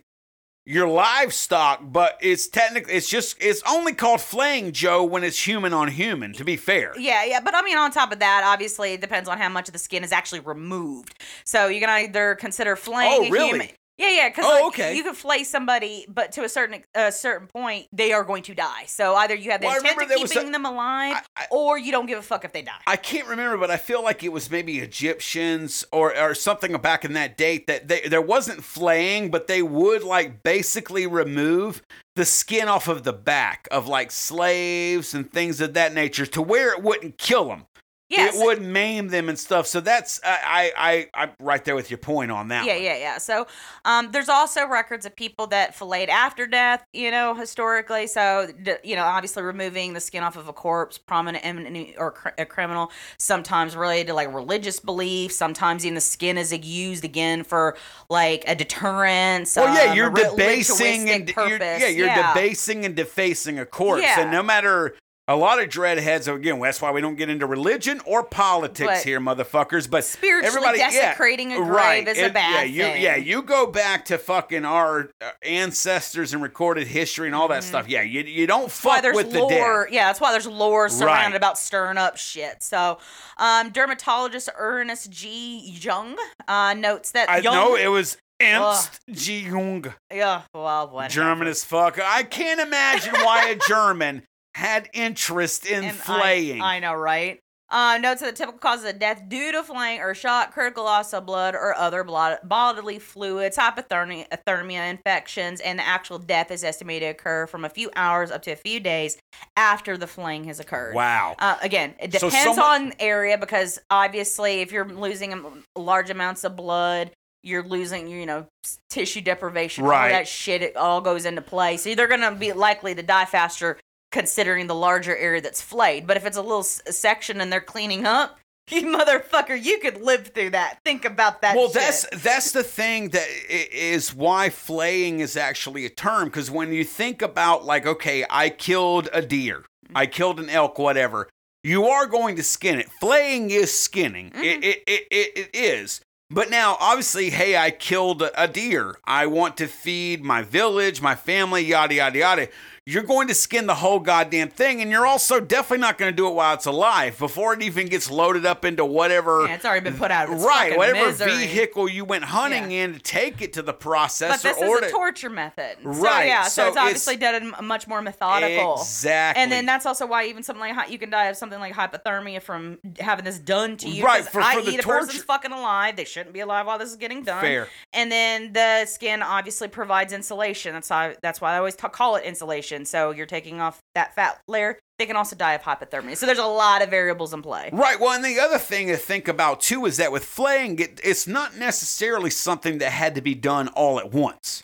your livestock, but it's technically it's just it's only called flaying, Joe, when it's human on human. To be fair, Yeah, yeah, but I mean, on top of that, obviously, it depends on how much of the skin is actually removed. So you can either consider flaying Oh, a human. Yeah, yeah, because Oh, okay. you can flay somebody, but to a certain a certain point, they are going to die. So either you have the Well, intent of keeping a- them alive, I- I- or you don't give a fuck if they die. I can't remember, but I feel like it was maybe Egyptians or, or something back in that date that they, there wasn't flaying, but they would like basically remove the skin off of the back of like slaves and things of that nature to where it wouldn't kill them. Yes. It would maim them and stuff. So that's I I I I'm right there with your point on that. Yeah, one. yeah, yeah. So, um, there's also records of people that filleted after death. You know, historically. So, you know, obviously removing the skin off of a corpse, prominent or cr- a criminal, sometimes related to like religious beliefs. Sometimes even the skin is used again for like a deterrence. Well, yeah, um, you're debasing and you're, purpose. yeah, you're debasing and defacing a corpse, Yeah. and no matter a lot of dreadheads. Again, that's why we don't get into religion or politics But here, motherfuckers. But Spiritually everybody, yeah, desecrating a grave right. is a bad yeah, you, thing. Yeah, you go back to fucking our uh, ancestors and recorded history and all that stuff. Yeah, you you don't That's fuck there's with the lore. dead. Yeah, that's why there's lore surrounded Right. about stirring up shit. So, um, dermatologist Ernest G. Jung uh, notes that I Young, know it was Ernst G. Jung. Yeah, well, whatever. German as fuck. I can't imagine why a German had interest in And flaying. I, I know, right? Uh, notes that the typical causes of death due to flaying or shot, critical loss of blood or other blood, bodily fluids, hypothermia, thermia infections, and the actual death is estimated to occur from a few hours up to a few days after the flaying has occurred. wow. Uh, again, it So depends someone- on area because obviously, if you're losing large amounts of blood, you're losing, you know, tissue deprivation, all Right. that shit. It all goes into play. So they're gonna be likely to die faster, considering the larger area that's flayed. But if it's a little s- section and they're cleaning up, you motherfucker, you could live through that. Think about that. well, shit. that's that's the thing that is why flaying is actually a term. Because when you think about like, okay, I killed a deer, mm-hmm. I killed an elk, whatever. You are going to skin it. Flaying is skinning. Mm-hmm. It, it, it, it, it is. But now, obviously, hey, I killed a deer. I want to feed my village, my family, yada, yada, yada. You're going to skin the whole goddamn thing, and you're also definitely not going to do it while it's alive before it even gets loaded up into whatever Yeah, it's already been put out right, whatever misery. vehicle you went hunting in to take it to the processor But this or is a torture method. So, Right, yeah, so, so it's obviously it's- done in a much more methodical. exactly. And then that's also why even something like you can die of something like hypothermia from having this done to you. Right, for- I for the eat a person's fucking alive. They shouldn't be alive while this is getting done. fair. And then the skin obviously provides insulation. That's how. That's why I always ta- call it insulation. So you're taking off that fat layer. They can also die of hypothermia. So there's a lot of variables in play. Right. Well, and the other thing to think about too is that with flaying, it, it's not necessarily something that had to be done all at once.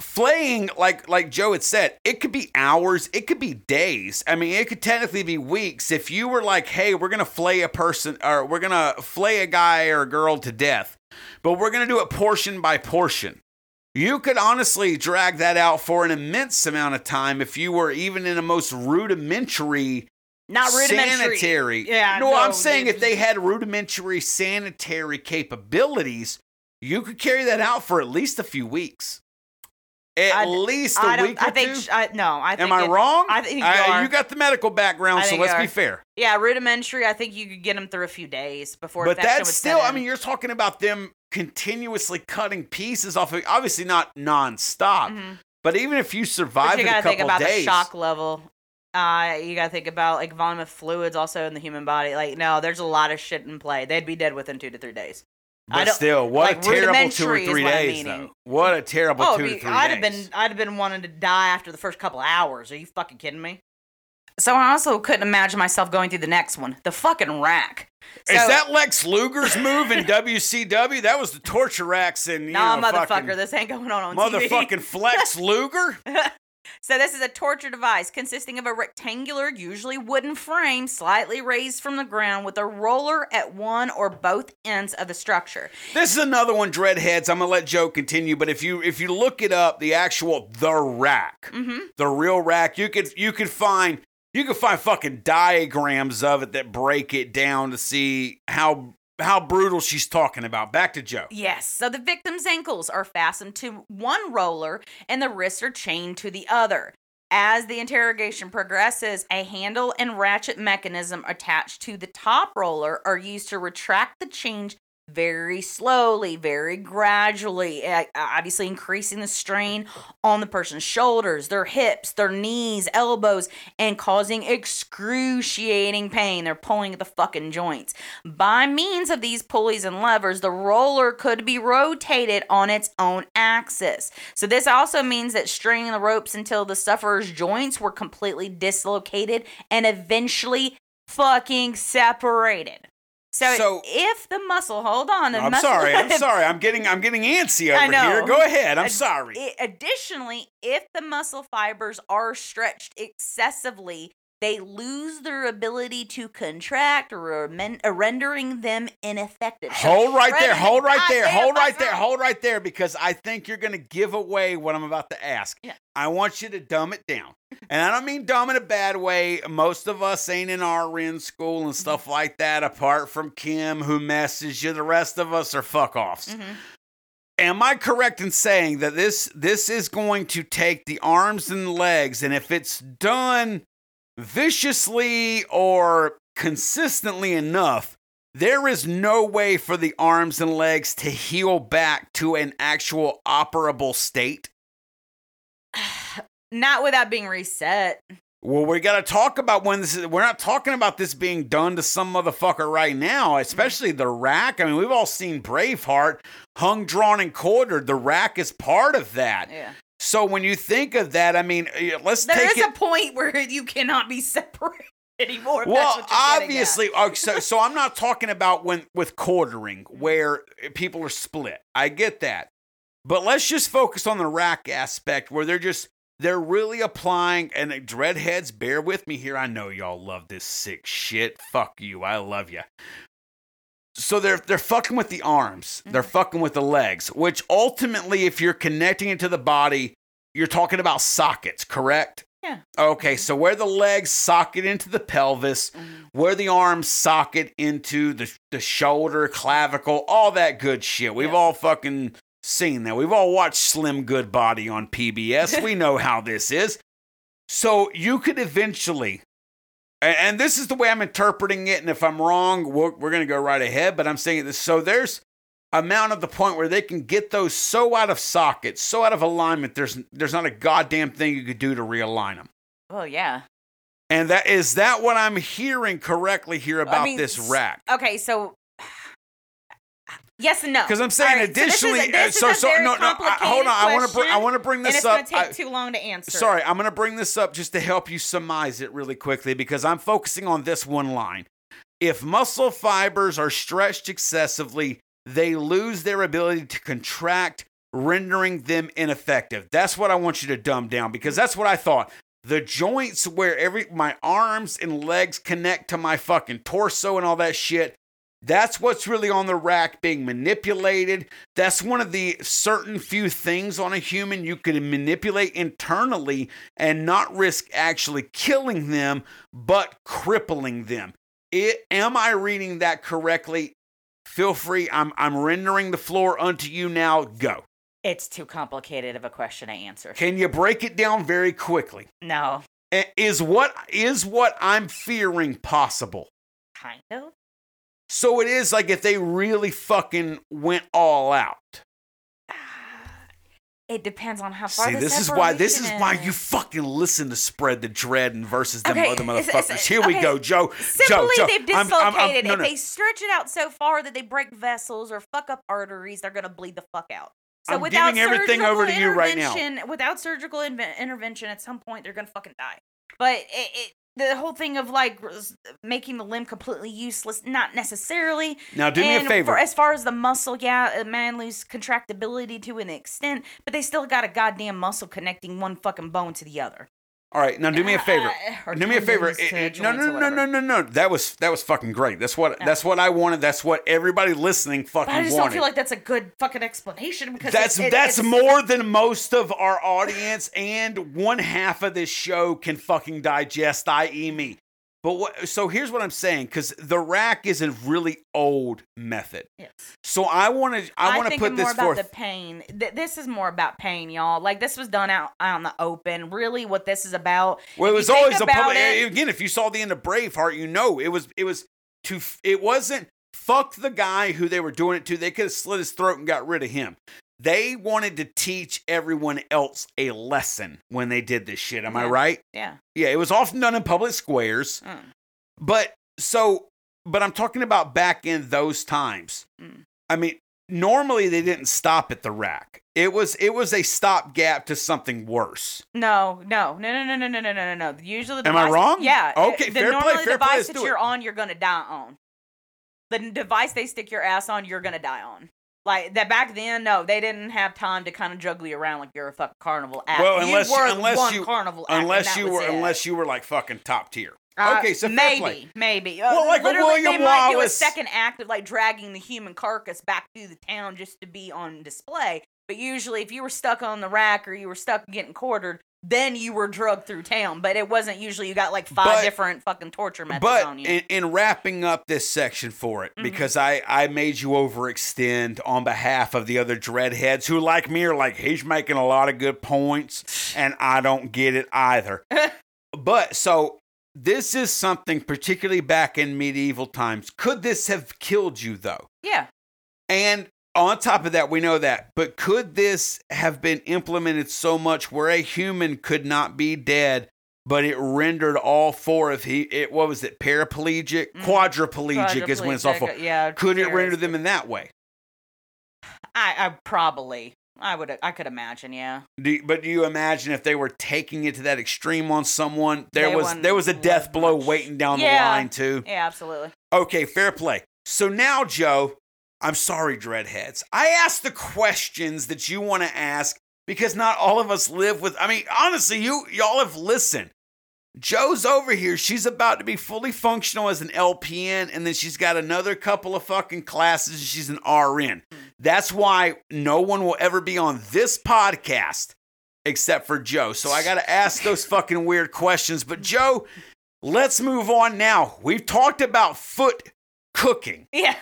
Flaying, like like Joe had said, it could be hours, it could be days. I mean, it could technically be weeks. If you were like, "Hey, we're gonna flay a person, or we're gonna flay a guy or a girl to death," but we're gonna do it portion by portion. You could honestly drag that out for an immense amount of time if you were even in a most rudimentary Not rudimentary. sanitary. Yeah, No, no, I'm saying if they had rudimentary sanitary capabilities, you could carry that out for at least a few weeks. At I- least a I week or I think. two. I, no, I think. Am I it- wrong? I think you I- you got the medical background, so let's be fair. Yeah, rudimentary. I think you could get them through a few days before. But that's would still, I mean, you're talking about them continuously cutting pieces off of, obviously not nonstop, Mhm. but even if you But survive you it a gotta think about days. the shock level. Uh, you gotta think about like volume of fluids also in the human body. Like, no, there's a lot of shit in play. They'd be dead within two to three days. I But still, what like, a terrible two or three days, though. What a terrible oh, two be- to 3 I'd have days. been, I'd have been wanting to die after the first couple hours. Are you fucking kidding me? So I also couldn't imagine myself going through the next one, the fucking rack. Is that Lex Luger's move in WCW? That was the torture racks and you Nah, know, motherfucker, this ain't going on on TV. motherfucking Flex Luger. So this is a torture device consisting of a rectangular, usually wooden frame slightly raised from the ground with a roller at one or both ends of the structure. This is another one, Dreadheads. I'm gonna let Joe continue, but if you if you look it up, the actual the rack, Mhm. the real rack, you could you could find you can find fucking diagrams of it that break it down to see how how brutal she's talking about. Back to Joe. Yes, so the victim's ankles are fastened to one roller and the wrists are chained to the other. As the interrogation progresses, a handle and ratchet mechanism attached to the top roller are used to retract the chain very slowly, very gradually, uh, obviously increasing the strain on the person's shoulders, their hips, their knees, elbows, and causing excruciating pain. They're pulling at the fucking joints. By means of these pulleys and levers, the roller could be rotated on its own axis. So, this also means that straining the ropes until the sufferer's joints were completely dislocated and eventually fucking separated. So, So- if the muscle, hold on, the I'm muscle, sorry. I'm sorry. I'm getting I'm getting antsy I over know. here. Go ahead. I'm Ad- sorry. I- additionally, if the muscle fibers are stretched excessively, they lose their ability to contract, uh, rendering them ineffective. So Hold right there. Hold right there. Hold right there. Hold right there because I think you're going to give away what I'm about to ask. Yeah. I want you to dumb it down. And I don't mean dumb in a bad way. Most of us ain't in RN school and Mm-hmm. stuff like that, apart from Kim, who messes you. The rest of us are fuck offs. Mhm. Am I correct in saying that this this is going to take the arms and legs, and if it's done viciously or consistently enough, there is no way for the arms and legs to heal back to an actual operable state? Not without being reset. Well, we got to talk about when this is. We're not talking about this being done to some motherfucker right now, mm-hmm. especially the rack. I mean, we've all seen Braveheart hung, drawn, and quartered. The rack is part of that. Yeah. So when you think of that, I mean, let's There take is it. a point where you cannot be separated anymore. well, what you're getting at. obviously, oh, so, so I'm not talking about when with quartering where people are split. I get that, but let's just focus on the rack aspect where they're just they're really applying. And dreadheads, bear with me here. I know y'all love this sick shit. Fuck you. I love you. So they're they're fucking with the arms. They're fucking with the legs, which ultimately, if you're connecting it to the body, you're talking about sockets, correct? Yeah. Okay, so where the legs socket into the pelvis, Mhm. where the arms socket into the the shoulder, clavicle, all that good shit. We've Yeah. all fucking seen that. We've all watched Slim Goodbody on PBS. we know how this is. So you could eventually, and, this is the way I'm interpreting it. And if I'm wrong, we're, we're going to go right ahead. But I'm saying this. So there's a amount of the point where they can get those so out of socket, so out of alignment. There's there's not a goddamn thing you could do to realign them. Oh yeah. And that is that what I'm hearing correctly here about mean, this rack? Okay, so yes and no. Because I'm saying right, so a- additionally, this uh, so is so, a very no no I, hold on. I want to bring I want to bring this it's up. going to take I- too long to answer. Sorry, I'm going to bring this up just to help you surmise it really quickly because I'm focusing on this one line. If muscle fibers are stretched excessively, they lose their ability to contract, rendering them ineffective. That's what I want you to dumb down because that's what I thought. The joints where every my arms and legs connect to my fucking torso and all that shit, That's what's really on the rack being manipulated. That's one of the certain few things on a human you can manipulate internally and not risk actually killing them, but crippling them. It, am I reading that correctly? Feel free. I'm, I'm rendering the floor unto you now. Go. It's too complicated of a question to answer. Can you break it down very quickly? No, Is what is what I'm fearing possible? kind of. So it is like if they really fucking went all out. It depends on how far. See, this is why this is why you fucking listen to Spread the Dread and versus them Okay, other motherfuckers. it's- Here we go, Joe. Simply, Joe, Joe. they've I'm- I'm- I'm- dislocated. no, if they stretch it out so far that they break vessels or fuck up arteries, they're gonna bleed the fuck out. So I'm without giving everything over to you right now. intervention- Without surgical inve- intervention, at some point they're gonna fucking die. But it, it, the whole thing of like making the limb completely useless, not necessarily. Now do me a And favor. For, as far as the muscle, yeah, a man lose contractibility to an extent, but they still got a goddamn muscle connecting one fucking bone to the other. All right, now do me a favor. Do me a favor. to eh, no, no, no, no, no, no. That was that was fucking great. That's what that's what I wanted. That's what everybody listening fucking But I just wanted. don't feel like that's a good fucking explanation because That's it- it- that's more than most of our audience and one half of this show can fucking digest, i.e. me. But what so here's what I'm saying, because the rack is a really old method. Yes. So I wanna I wanna think put more this about forth. the pain. Th- this is more about pain, y'all. Like this was done out, out in the open. Really, what this is about. Well, it was always a about public. it- Again, if you saw the end of Braveheart, you know it was it was to it wasn't fuck the guy who they were doing it to. They could have slit his throat and got rid of him. They wanted to teach everyone else a lesson when they did this shit. Am I right? Yeah. Yeah, it was often done in public squares. Mm. But so, but I'm talking about back in those times. Mm. I mean, normally they didn't stop at the rack. It was it was a stopgap to something worse. No, no, no, no, no, no, no, no, no, no. Usually, the Am I wrong? Yeah. Okay, The, fair play, normally, fair the play, device let's that you're on, you're gonna die on. The device they stick your ass on, you're gonna die on. Like that back then, no, they didn't have time to kind of juggle you around like you're a fucking carnival act. Well, unless you- were unless you- carnival act, unless you were it. unless you were like fucking top tier. Uh, okay, so maybe, maybe. Well, Uh, like a literally, William they might do a second act of like dragging the human carcass back through the town just to be on display. But usually, if you were stuck on the rack or you were stuck getting quartered, then you were drugged through town. But it wasn't usually you got like five But- different fucking torture methods But on you. in, in wrapping up this section for it, Mhm. because I, I made you overextend on behalf of the other dreadheads who, like me, are like, he's making a lot of good points, and I don't get it either. but so this is something, particularly back in medieval times. Could this have killed you, though? yeah, And on top of that, we know that. But could this have been implemented so much where a human could not be dead, but it rendered all four of he it what was it paraplegic, Mhm. quadriplegic is when it's awful. Yeah, Could it render them in that way? I, I probably. I would. I could imagine. Yeah. Do you- but do you imagine if they were taking it to that extreme on someone? There They was there was a death blow much. waiting down the line too. Yeah. Absolutely. Okay, fair play. So now, Joe, I'm sorry, Dreadheads. I asked the questions that you want to ask because not all of us live with. I mean, honestly, you y'all have listened. Joe's over here. She's about to be fully functional as an LPN, and then she's got another couple of fucking classes. She's an RN. That's why no one will ever be on this podcast except for Joe. So I got to ask those fucking weird questions. But Joe, let's move on now. We've talked about foot cooking. Yeah.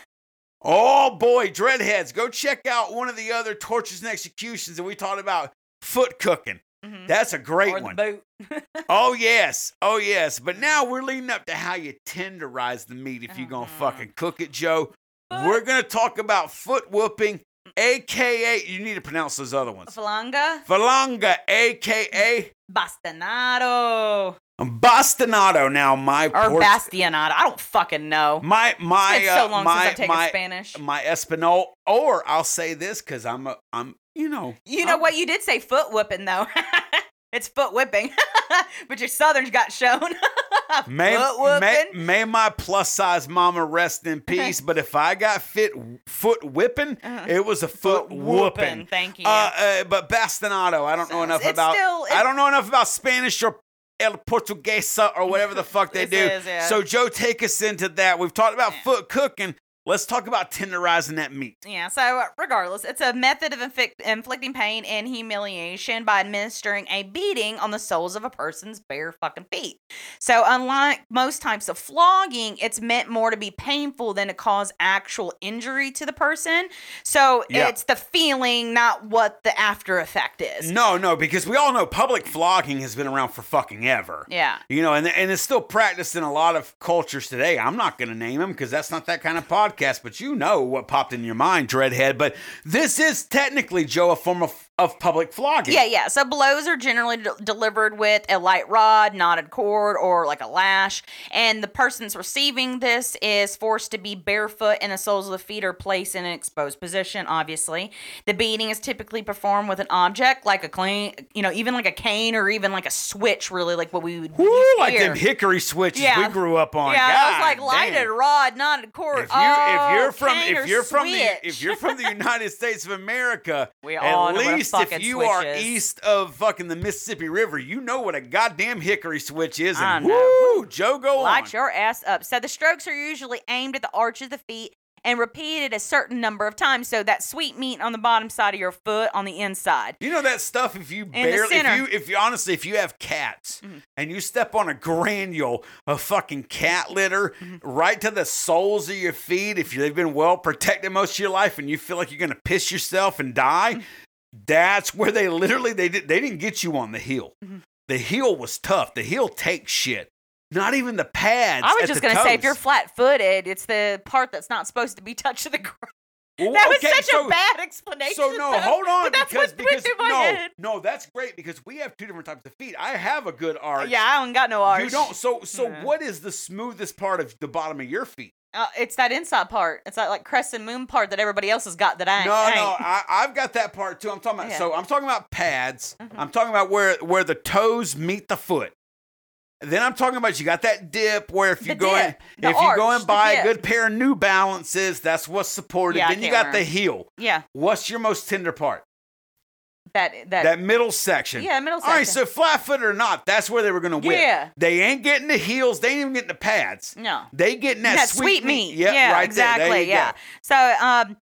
Oh boy, dreadheads, go check out one of the other tortures and executions that we talked about foot cooking. Mhm. That's a great or one. Oh yes, oh yes. But now we're leading up to how you tenderize the meat if you're gonna Mhm. fucking cook it, Joe. We're gonna talk about foot whooping, aka you need to pronounce those other ones. Falanga. Falanga, aka Bastinado. Bastinado. Now my Or Port- bastionado. I don't fucking know. my my it's so uh, long my since I've taken my Spanish. my Espanol. Or I'll say this because I'm a I'm you know You know I'm- what? You did say foot whipping though. it's foot whipping, but your southern's got shown. May, foot may, may my plus size mama rest in peace, but if I got fit foot whipping, Uh-huh. it was a foot, whooping. Thank you. Uh, uh, but bastinado, I don't know enough about. still- I don't know enough about Spanish or El Portuguesa or whatever the fuck they do. is, yeah. So Joe, take us into that. We've talked about Yeah. foot cooking. Let's talk about tenderizing that meat. Yeah, so regardless, it's a method of inflict- inflicting pain and humiliation by administering a beating on the soles of a person's bare fucking feet. So, unlike most types of flogging, it's meant more to be painful than to cause actual injury to the person. So, Yeah. it's the feeling, not what the after effect is. No, no, because we all know public flogging has been around for fucking ever. Yeah. You know, and, and it's still practiced in a lot of cultures today. I'm not going to name them because that's not that kind of podcast, but you know what popped in your mind, Dreadhead. But this is technically, Joe, a form of, of public flogging. Yeah, yeah. So blows are generally de- delivered with a light rod, knotted cord, or like a lash. And the person's receiving this is forced to be barefoot and the soles of the feet are placed in an exposed position, obviously. The beating is typically performed with an object like a clean, you know, even like a cane or even like a switch, really, like what we would Woo, use like here. them hickory switches Yeah. we grew up on. yeah, I was like lighted damn. rod, knotted cord. If you if you're Oh, from if you're from the if you're from the United States of America, We all at know if you are is. east of fucking the Mississippi River, you know what a goddamn hickory switch is. I And know. woo, Joe, go Light on. your ass up. So the strokes are usually aimed at the arch of the feet and repeated a certain number of times. So that sweet meat on the bottom side of your foot on the inside. You know that stuff if you barely if you if you honestly if you have cats Mhm. and you step on a granule of fucking cat litter Mm-hmm. right to the soles of your feet if you, they've been well protected most of your life and you feel like you're gonna piss yourself and die, Mm-hmm. That's where they literally they did they didn't get you on the heel. Mhm. The heel was tough. The heel takes shit. Not even the pads. I was just gonna say, if you're flat footed, it's the part that's not supposed to be touched to the ground. Well, That was such so- a bad explanation. So no, though. hold on But that's because because through my no, head. no, that's great because we have two different types of feet. I have a good arch. Yeah, I don't got no arch. You don't. So so Yeah. what is the smoothest part of the bottom of your feet? Uh, it's that inside part. It's that like crescent moon part that everybody else has got that I ain't. No, no. I, I've got that part too. I'm talking about. Yeah. So I'm talking about pads. Mhm. I'm talking about where where the toes meet the foot. Then I'm talking about you got that dip where if you The go dip, if you go arch, and buy a good pair of New Balances, that's what's supported. Yeah, then you got the heel. Yeah, What's your most tender part? That that, That middle section. yeah middle section. All right, so flat foot or not, that's where they were gonna win. Yeah. They ain't getting the heels. They ain't even getting the pads. no. They getting that, that sweet meat. Yep, yeah, right exactly. There. There yeah. go. So, um,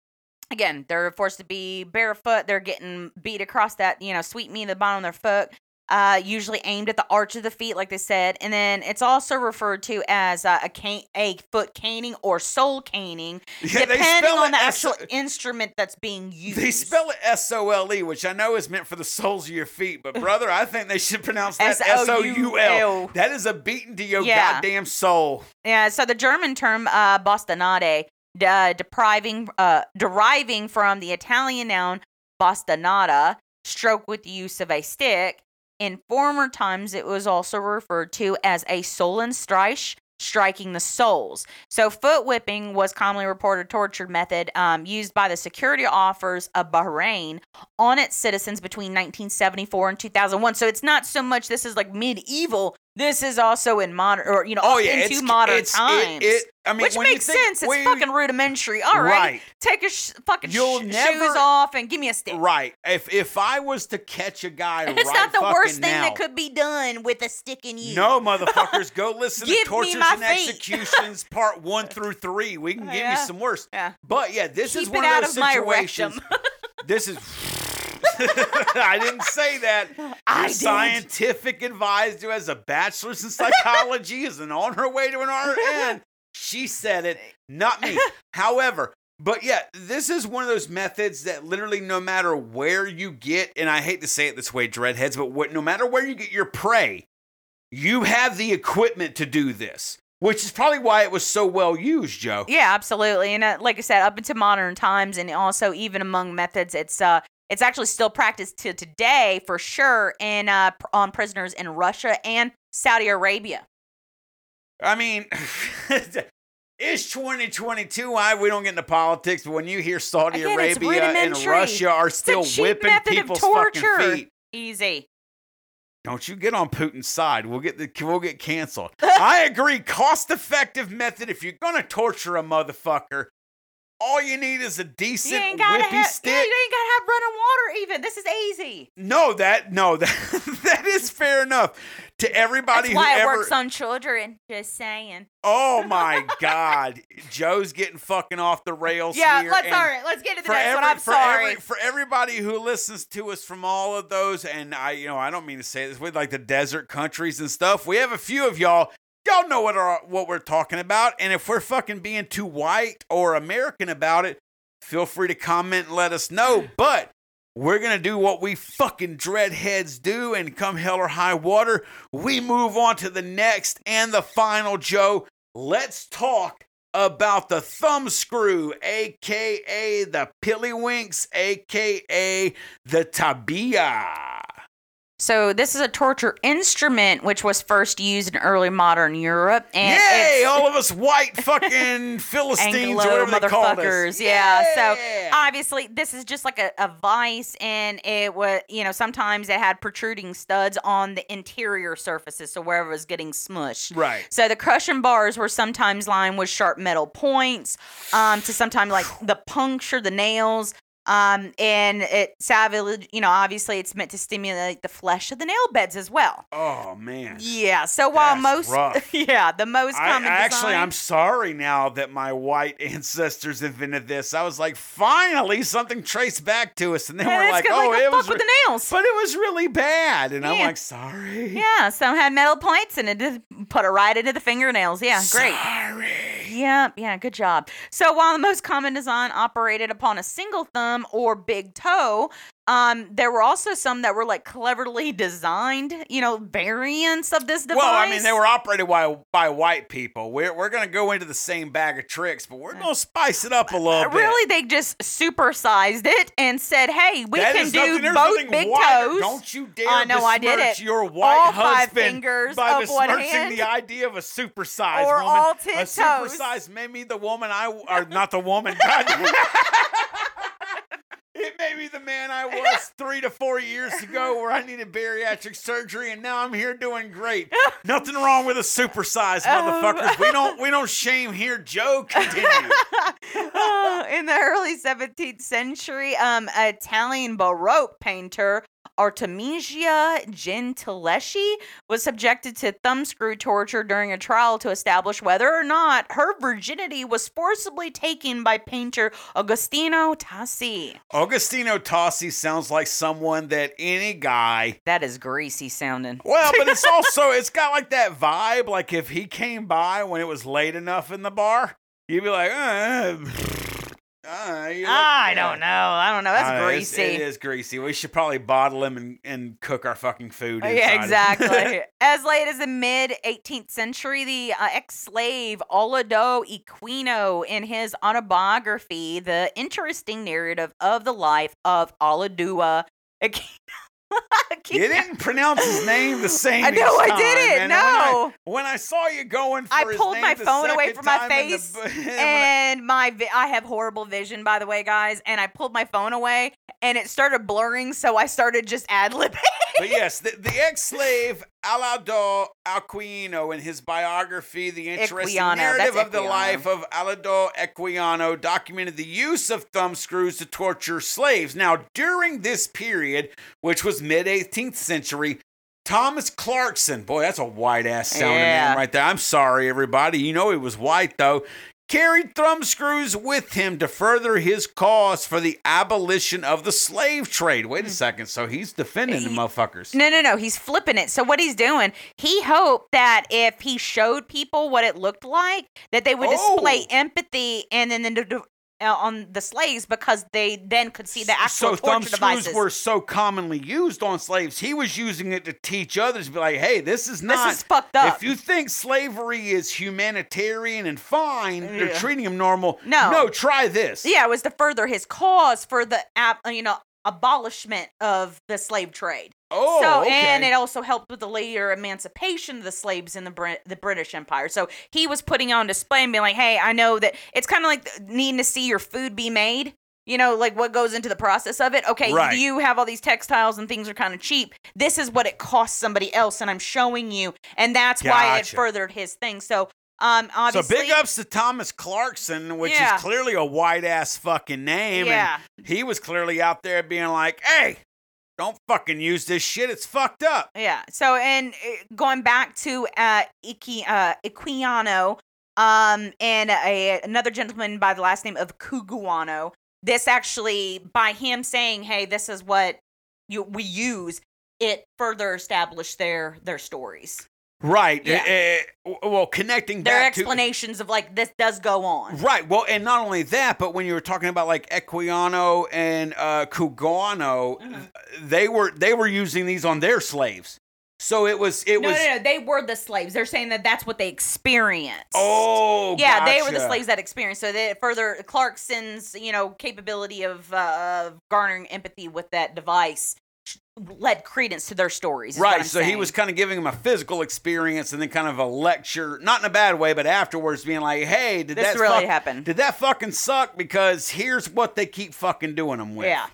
again, they're forced to be barefoot. They're getting beat across that, you know, sweet meat at the bottom of their foot. Uh, usually aimed at the arch of the feet, like they said, and then it's also referred to as uh, a cane, a foot caning or sole caning, Yeah, depending on the S- actual instrument that's being used. They spell it S O L E, which I know is meant for the soles of your feet, but brother, I think they should pronounce that S O U L. That is a beating to your Yeah. goddamn soul. Yeah, so the German term uh, bastonade, uh, depriving, uh, deriving from the Italian noun bastonata, stroke with the use of a stick. In former times, it was also referred to as a Sohlenstreich, striking the soles. So, foot whipping was commonly reported torture method um, used by the security offers of Bahrain on its citizens between 1974 and 2001. So, it's not so much this is like medieval. This is also in modern, or you know, Oh yeah, into modern it's, times. It, I mean, which makes think- sense. It's fucking rudimentary. All right, Right. take your sh- fucking You'll sh- never- shoes off and give me a stick. Right. If if I was to catch a guy it's right not the worst thing now, that could be done with a stick in you. No, motherfuckers, go listen to Tortures and feet. Executions Part One through Three. We can give Yeah. you some worse. Yeah. But yeah, this is Keep one it of out those of situations. this is. I didn't say that. I Your did. scientific advisor who has a bachelor's in psychology is on her way to an RN. She said it, not me. However, but yeah, this is one of those methods that literally no matter where you get, and I hate to say it this way, dreadheads, but what, no matter where you get your prey, you have the equipment to do this, which is probably why it was so well used, Joe. Yeah, absolutely. And uh, like I said, up into modern times, and also even among methods, it's uh, it's actually still practiced to today for sure, in uh, on prisoners in Russia and Saudi Arabia. I mean, it's 2022. Why we don't get into politics, but when you hear Saudi Again, Arabia and. Russia are still whipping people's torture. fucking feet, Easy. don't you get on Putin's side? We'll get the we'll get canceled. I agree. Cost effective method if you're gonna torture a motherfucker. All you need is a You decent ain't gotta whippy have. stick. Yeah, you ain't gotta have running water. Even this is easy. no, that no, that that is fair enough. To everybody That's why who it ever, works on children. Just saying. oh my God, Joe's getting fucking off the rails Yeah, here. let's and- all right. Let's get to the next every, one. I'm for sorry. every- for everybody who listens to us from all of those, and I, you know, I don't mean to say this with like the desert countries and stuff. We have a few of y'all. Y'all know what our, what we're talking about, and if we're fucking being too white or American about it, feel free to comment and let us know. But we're gonna do what we fucking dreadheads do, and come hell or high water, we move on to the next and the final. Joe, let's talk about the thumb screw, aka the pillywinks, aka the tabia. So this is a torture instrument which was first used in early modern Europe, and Yay! All of us white fucking Philistines, or whatever they called us. motherfuckers. Yeah. So obviously this is just like a, a vice, and it was you know sometimes it had protruding studs on the interior surfaces, so wherever it was getting smushed. right. So the crushing bars were sometimes lined with sharp metal points, um, to sometimes like the puncture the nails. Um, and it savage, you know, obviously it's meant to stimulate the flesh of the nail beds as well. Oh man. Yeah. So while That's most, rough. yeah, the most I, common actually, design- I'm sorry now that my white ancestors invented this. I was like, finally, something traced back to us, and then Yeah, we're like, oh, like, it fuck was, with re- the nails. but it was really bad, and I'm like, sorry. Yeah, some had metal points and it just put it right into the fingernails. Yeah, great. Sorry. Yeah, yeah, good job. So while the most common design operated upon a single thumb or big toe, um, there were also some that were like cleverly designed, you know, variants of this device. Well, I mean, they were operated by by white people. We're we're gonna go into the same bag of tricks, but we're gonna spice it up a little Uh, bit. Really, they just supersized it and said, "Hey, we That can do nothing- both big toes." Don't you dare I know I did it. your white All five husband fingers by of one hand. the idea of a supersized Or woman. all 10 a toes. supersized made me the woman I or not the woman. God. Me the man I was three to four years ago, where I needed bariatric surgery, and now I'm here doing great. Nothing wrong with a supersized motherfuckers. We don't we don't shame here. Joe, continue. Uh, in the early 17th century, um, Italian Baroque painter Artemisia Gentileschi was subjected to thumbscrew torture during a trial to establish whether or not her virginity was forcibly taken by painter Agostino Tassi. Augustino Tassi sounds like someone that any guy That is greasy sounding. Well, but it's also it's got like that vibe. Like if he came by when it was late enough in the bar, you'd be like, uh, uh, look- I don't know. I don't know. That's Uh, greasy. It is greasy. We should probably bottle them and, and cook our fucking food. Oh, Yeah, exactly. as late as the mid 18th century, the uh, ex-slave Olado Equino, in his autobiography, "The Interesting Narrative of the Life of Oladua Equino." you didn't pronounce his name the same. I know I didn't, and when I- no. When I, saw you going, for I pulled my the phone away from my in the face, I- and my vi- I have horrible vision, by the way, guys. And I pulled my phone away, and it started blurring, so I started just ad libbing. But yes, the, the ex-slave Alado Alquino, in his biography, The Interesting Equiano, Narrative of the Life of Alado Equiano, documented the use of thumb screws to torture slaves. Now, during this period, which was mid-18th century, Thomas Clarkson, boy, that's a white ass sounding Yeah. man right there. I'm sorry, everybody. You know he was white though. Carried thumb screws with him to further his cause for the abolition of the slave trade. Wait a mm. second. So he's defending the motherfuckers. No, no, no. He's flipping it. So what he's doing, he hoped that if he showed people what it looked like, that they would oh. display Oh. empathy and then the, Uh, on the slaves because they then could see the actual so torture devices. were so commonly used on slaves. He was using it to teach others, be like, "Hey, this is not this is fucked up. If you think slavery is humanitarian and fine, they're treating him normal. No. no, try this. yeah, it was to further his cause for the uh, you know abolishment of the slave trade. Oh, so okay. and it also helped with the later emancipation of the slaves in the Brit- the British Empire. So he was putting on display and being like, "Hey, I know that it's kind of like needing to see your food be made." You know, like what goes into the process of it. Okay, Right. you have all these textiles and things are kind of cheap. This is what it costs somebody else, and I'm showing you, and that's why it furthered his thing. So Um, obviously So big ups to Thomas Clarkson, which Yeah. is clearly a white ass fucking name. Yeah, And he was clearly out there being like, hey, don't fucking use this shit. It's fucked up. yeah. So, and uh, going back to uh, Iki, uh, Equiano, um, and a, another gentleman by the last name of Cugoano. This actually, by him saying, "Hey, this is what you we use," it further established their their stories, Right. Yeah. eh, well, connecting their back to. explanations of like this does go on. Right. Well, and not only that, but when you were talking about like Equiano and uh, Cugoano, Mhm. they were they were using these on their slaves. So it was it No, was no, no. They were the slaves. They're saying that that's what they experienced. oh yeah, they were the slaves that experienced. So that further Clarkson's, you know, capability of uh, garnering empathy with that device led credence to their stories. Right, so he was kind of giving them a physical experience and then kind of a lecture, not in a bad way, but afterwards being like, "Hey, did This that really fuck- happened. Did that fucking suck? Because here's what they keep fucking doing them with." Yeah.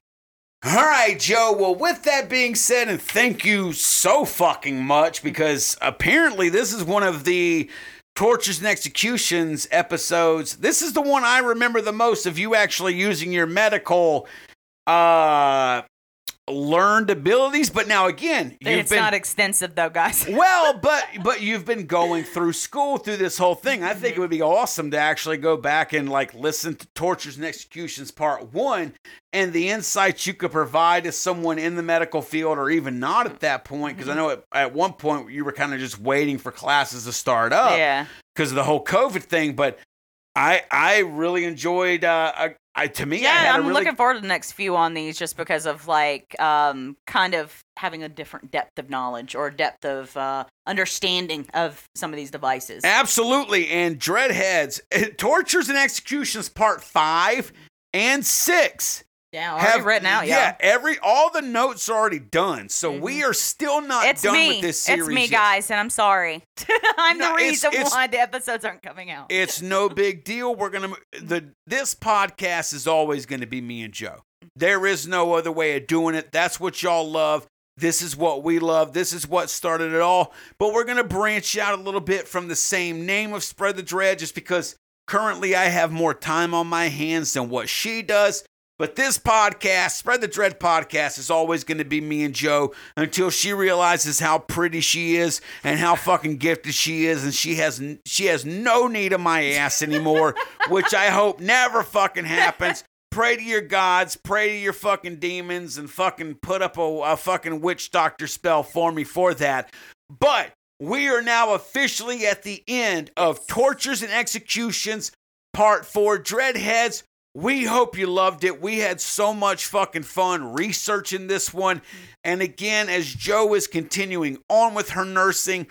All right, Joe. Well, with that being said, and thank you so fucking much because apparently this is one of the tortures and executions episodes. This is the one I remember the most of you actually using your medical uh learned abilities. But now again, you've It's been not extensive though, guys. well, but but you've been going through school through this whole thing. I think it would be awesome to actually go back and like listen to Tortures and Executions Part One and the insights you could provide as someone in the medical field or even not at that point. Because I know at, at one point you were kind of just waiting for classes to start up yeah. because of the whole COVID thing. But I I really enjoyed. Uh, I, I to me, I Yeah, had a I'm really looking forward to the next few on these just because of like um kind of having a different depth of knowledge or depth of uh understanding of some of these devices. Absolutely. And Dreadheads, Tortures and Executions Part 5 and 6 yeah, already written out, yeah. every all the notes are already done. So we mm-hmm. are still not It's done me. with this series. it's me, yet. guys, and I'm sorry. I'm No, the it's- reason it's- why the episodes aren't coming out. It's no big deal. We're gonna the this podcast is always gonna be me and Joe. There is no other way of doing it. That's what y'all love. This is what we love. This is what started it all. But we're gonna branch out a little bit from the same name of Spread the Dread, just because currently I have more time on my hands than what she does. But this podcast, Spread the Dread podcast, is always going to be me and Joe until she realizes how pretty she is and how fucking gifted she is, and she has she has no need of my ass anymore, which I hope never fucking happens. Pray to your gods, pray to your fucking demons, and fucking put up a, a fucking witch doctor spell for me for that. But we are now officially at the end of Tortures and Executions, Part 4 Dreadheads. We hope you loved it. We had so much fucking fun researching this one. And again, as Joe is continuing on with her nursing,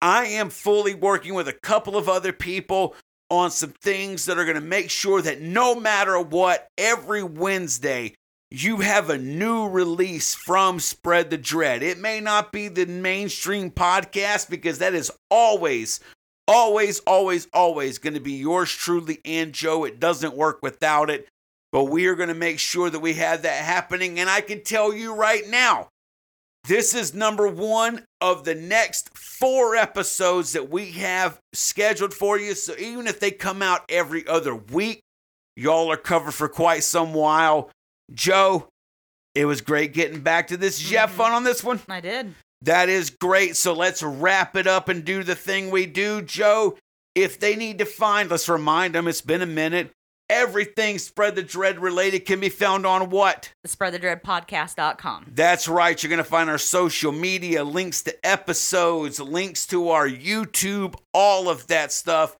I am fully working with a couple of other people on some things that are going to make sure that no matter what, every Wednesday, you have a new release from Spread the Dread. It may not be the mainstream podcast because that is always, always, always, always going to be yours truly and Joe. It doesn't work without it. But we are going to make sure that we have that happening. And I can tell you right now, this is number one of the next four episodes that we have scheduled for you. So even if they come out every other week, y'all are covered for quite some while. Joe, it was great getting back to this. Did you have Mhm. fun on this one? I did. That is great. So let's wrap it up and do the thing we do. Joe, if they need to find, let's remind them it's been a minute. Everything Spread the Dread related can be found on what? The Spread the Dread podcast.com. That's right. You're going to find our social media, links to episodes, links to our YouTube, all of that stuff.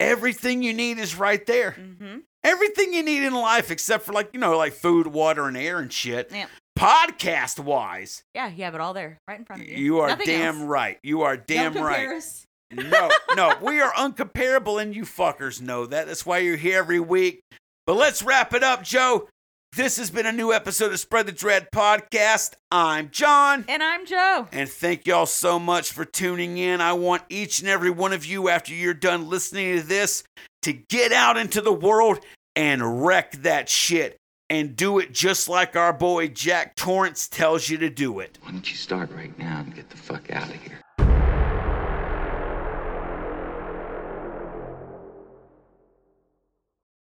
Everything you need is right there. Mm-hmm. Everything you need in life, except for like, you know, like food, water, and air and shit. Yeah. Podcast wise, Yeah, you have it all there, right in front of you. you are Nothing damn else. right. You are damn Don't right. us. No, no, we are uncomparable, and you fuckers know that. That's why you're here every week. But let's wrap it up, Joe. This has been a new episode of Spread the Dread podcast. I'm John. And I'm Joe. And thank y'all so much for tuning in. I want each and every one of you, after you're done listening to this, to get out into the world and wreck that shit. And do it just like our boy Jack Torrance tells you to do it. Why don't you start right now and get the fuck out of here?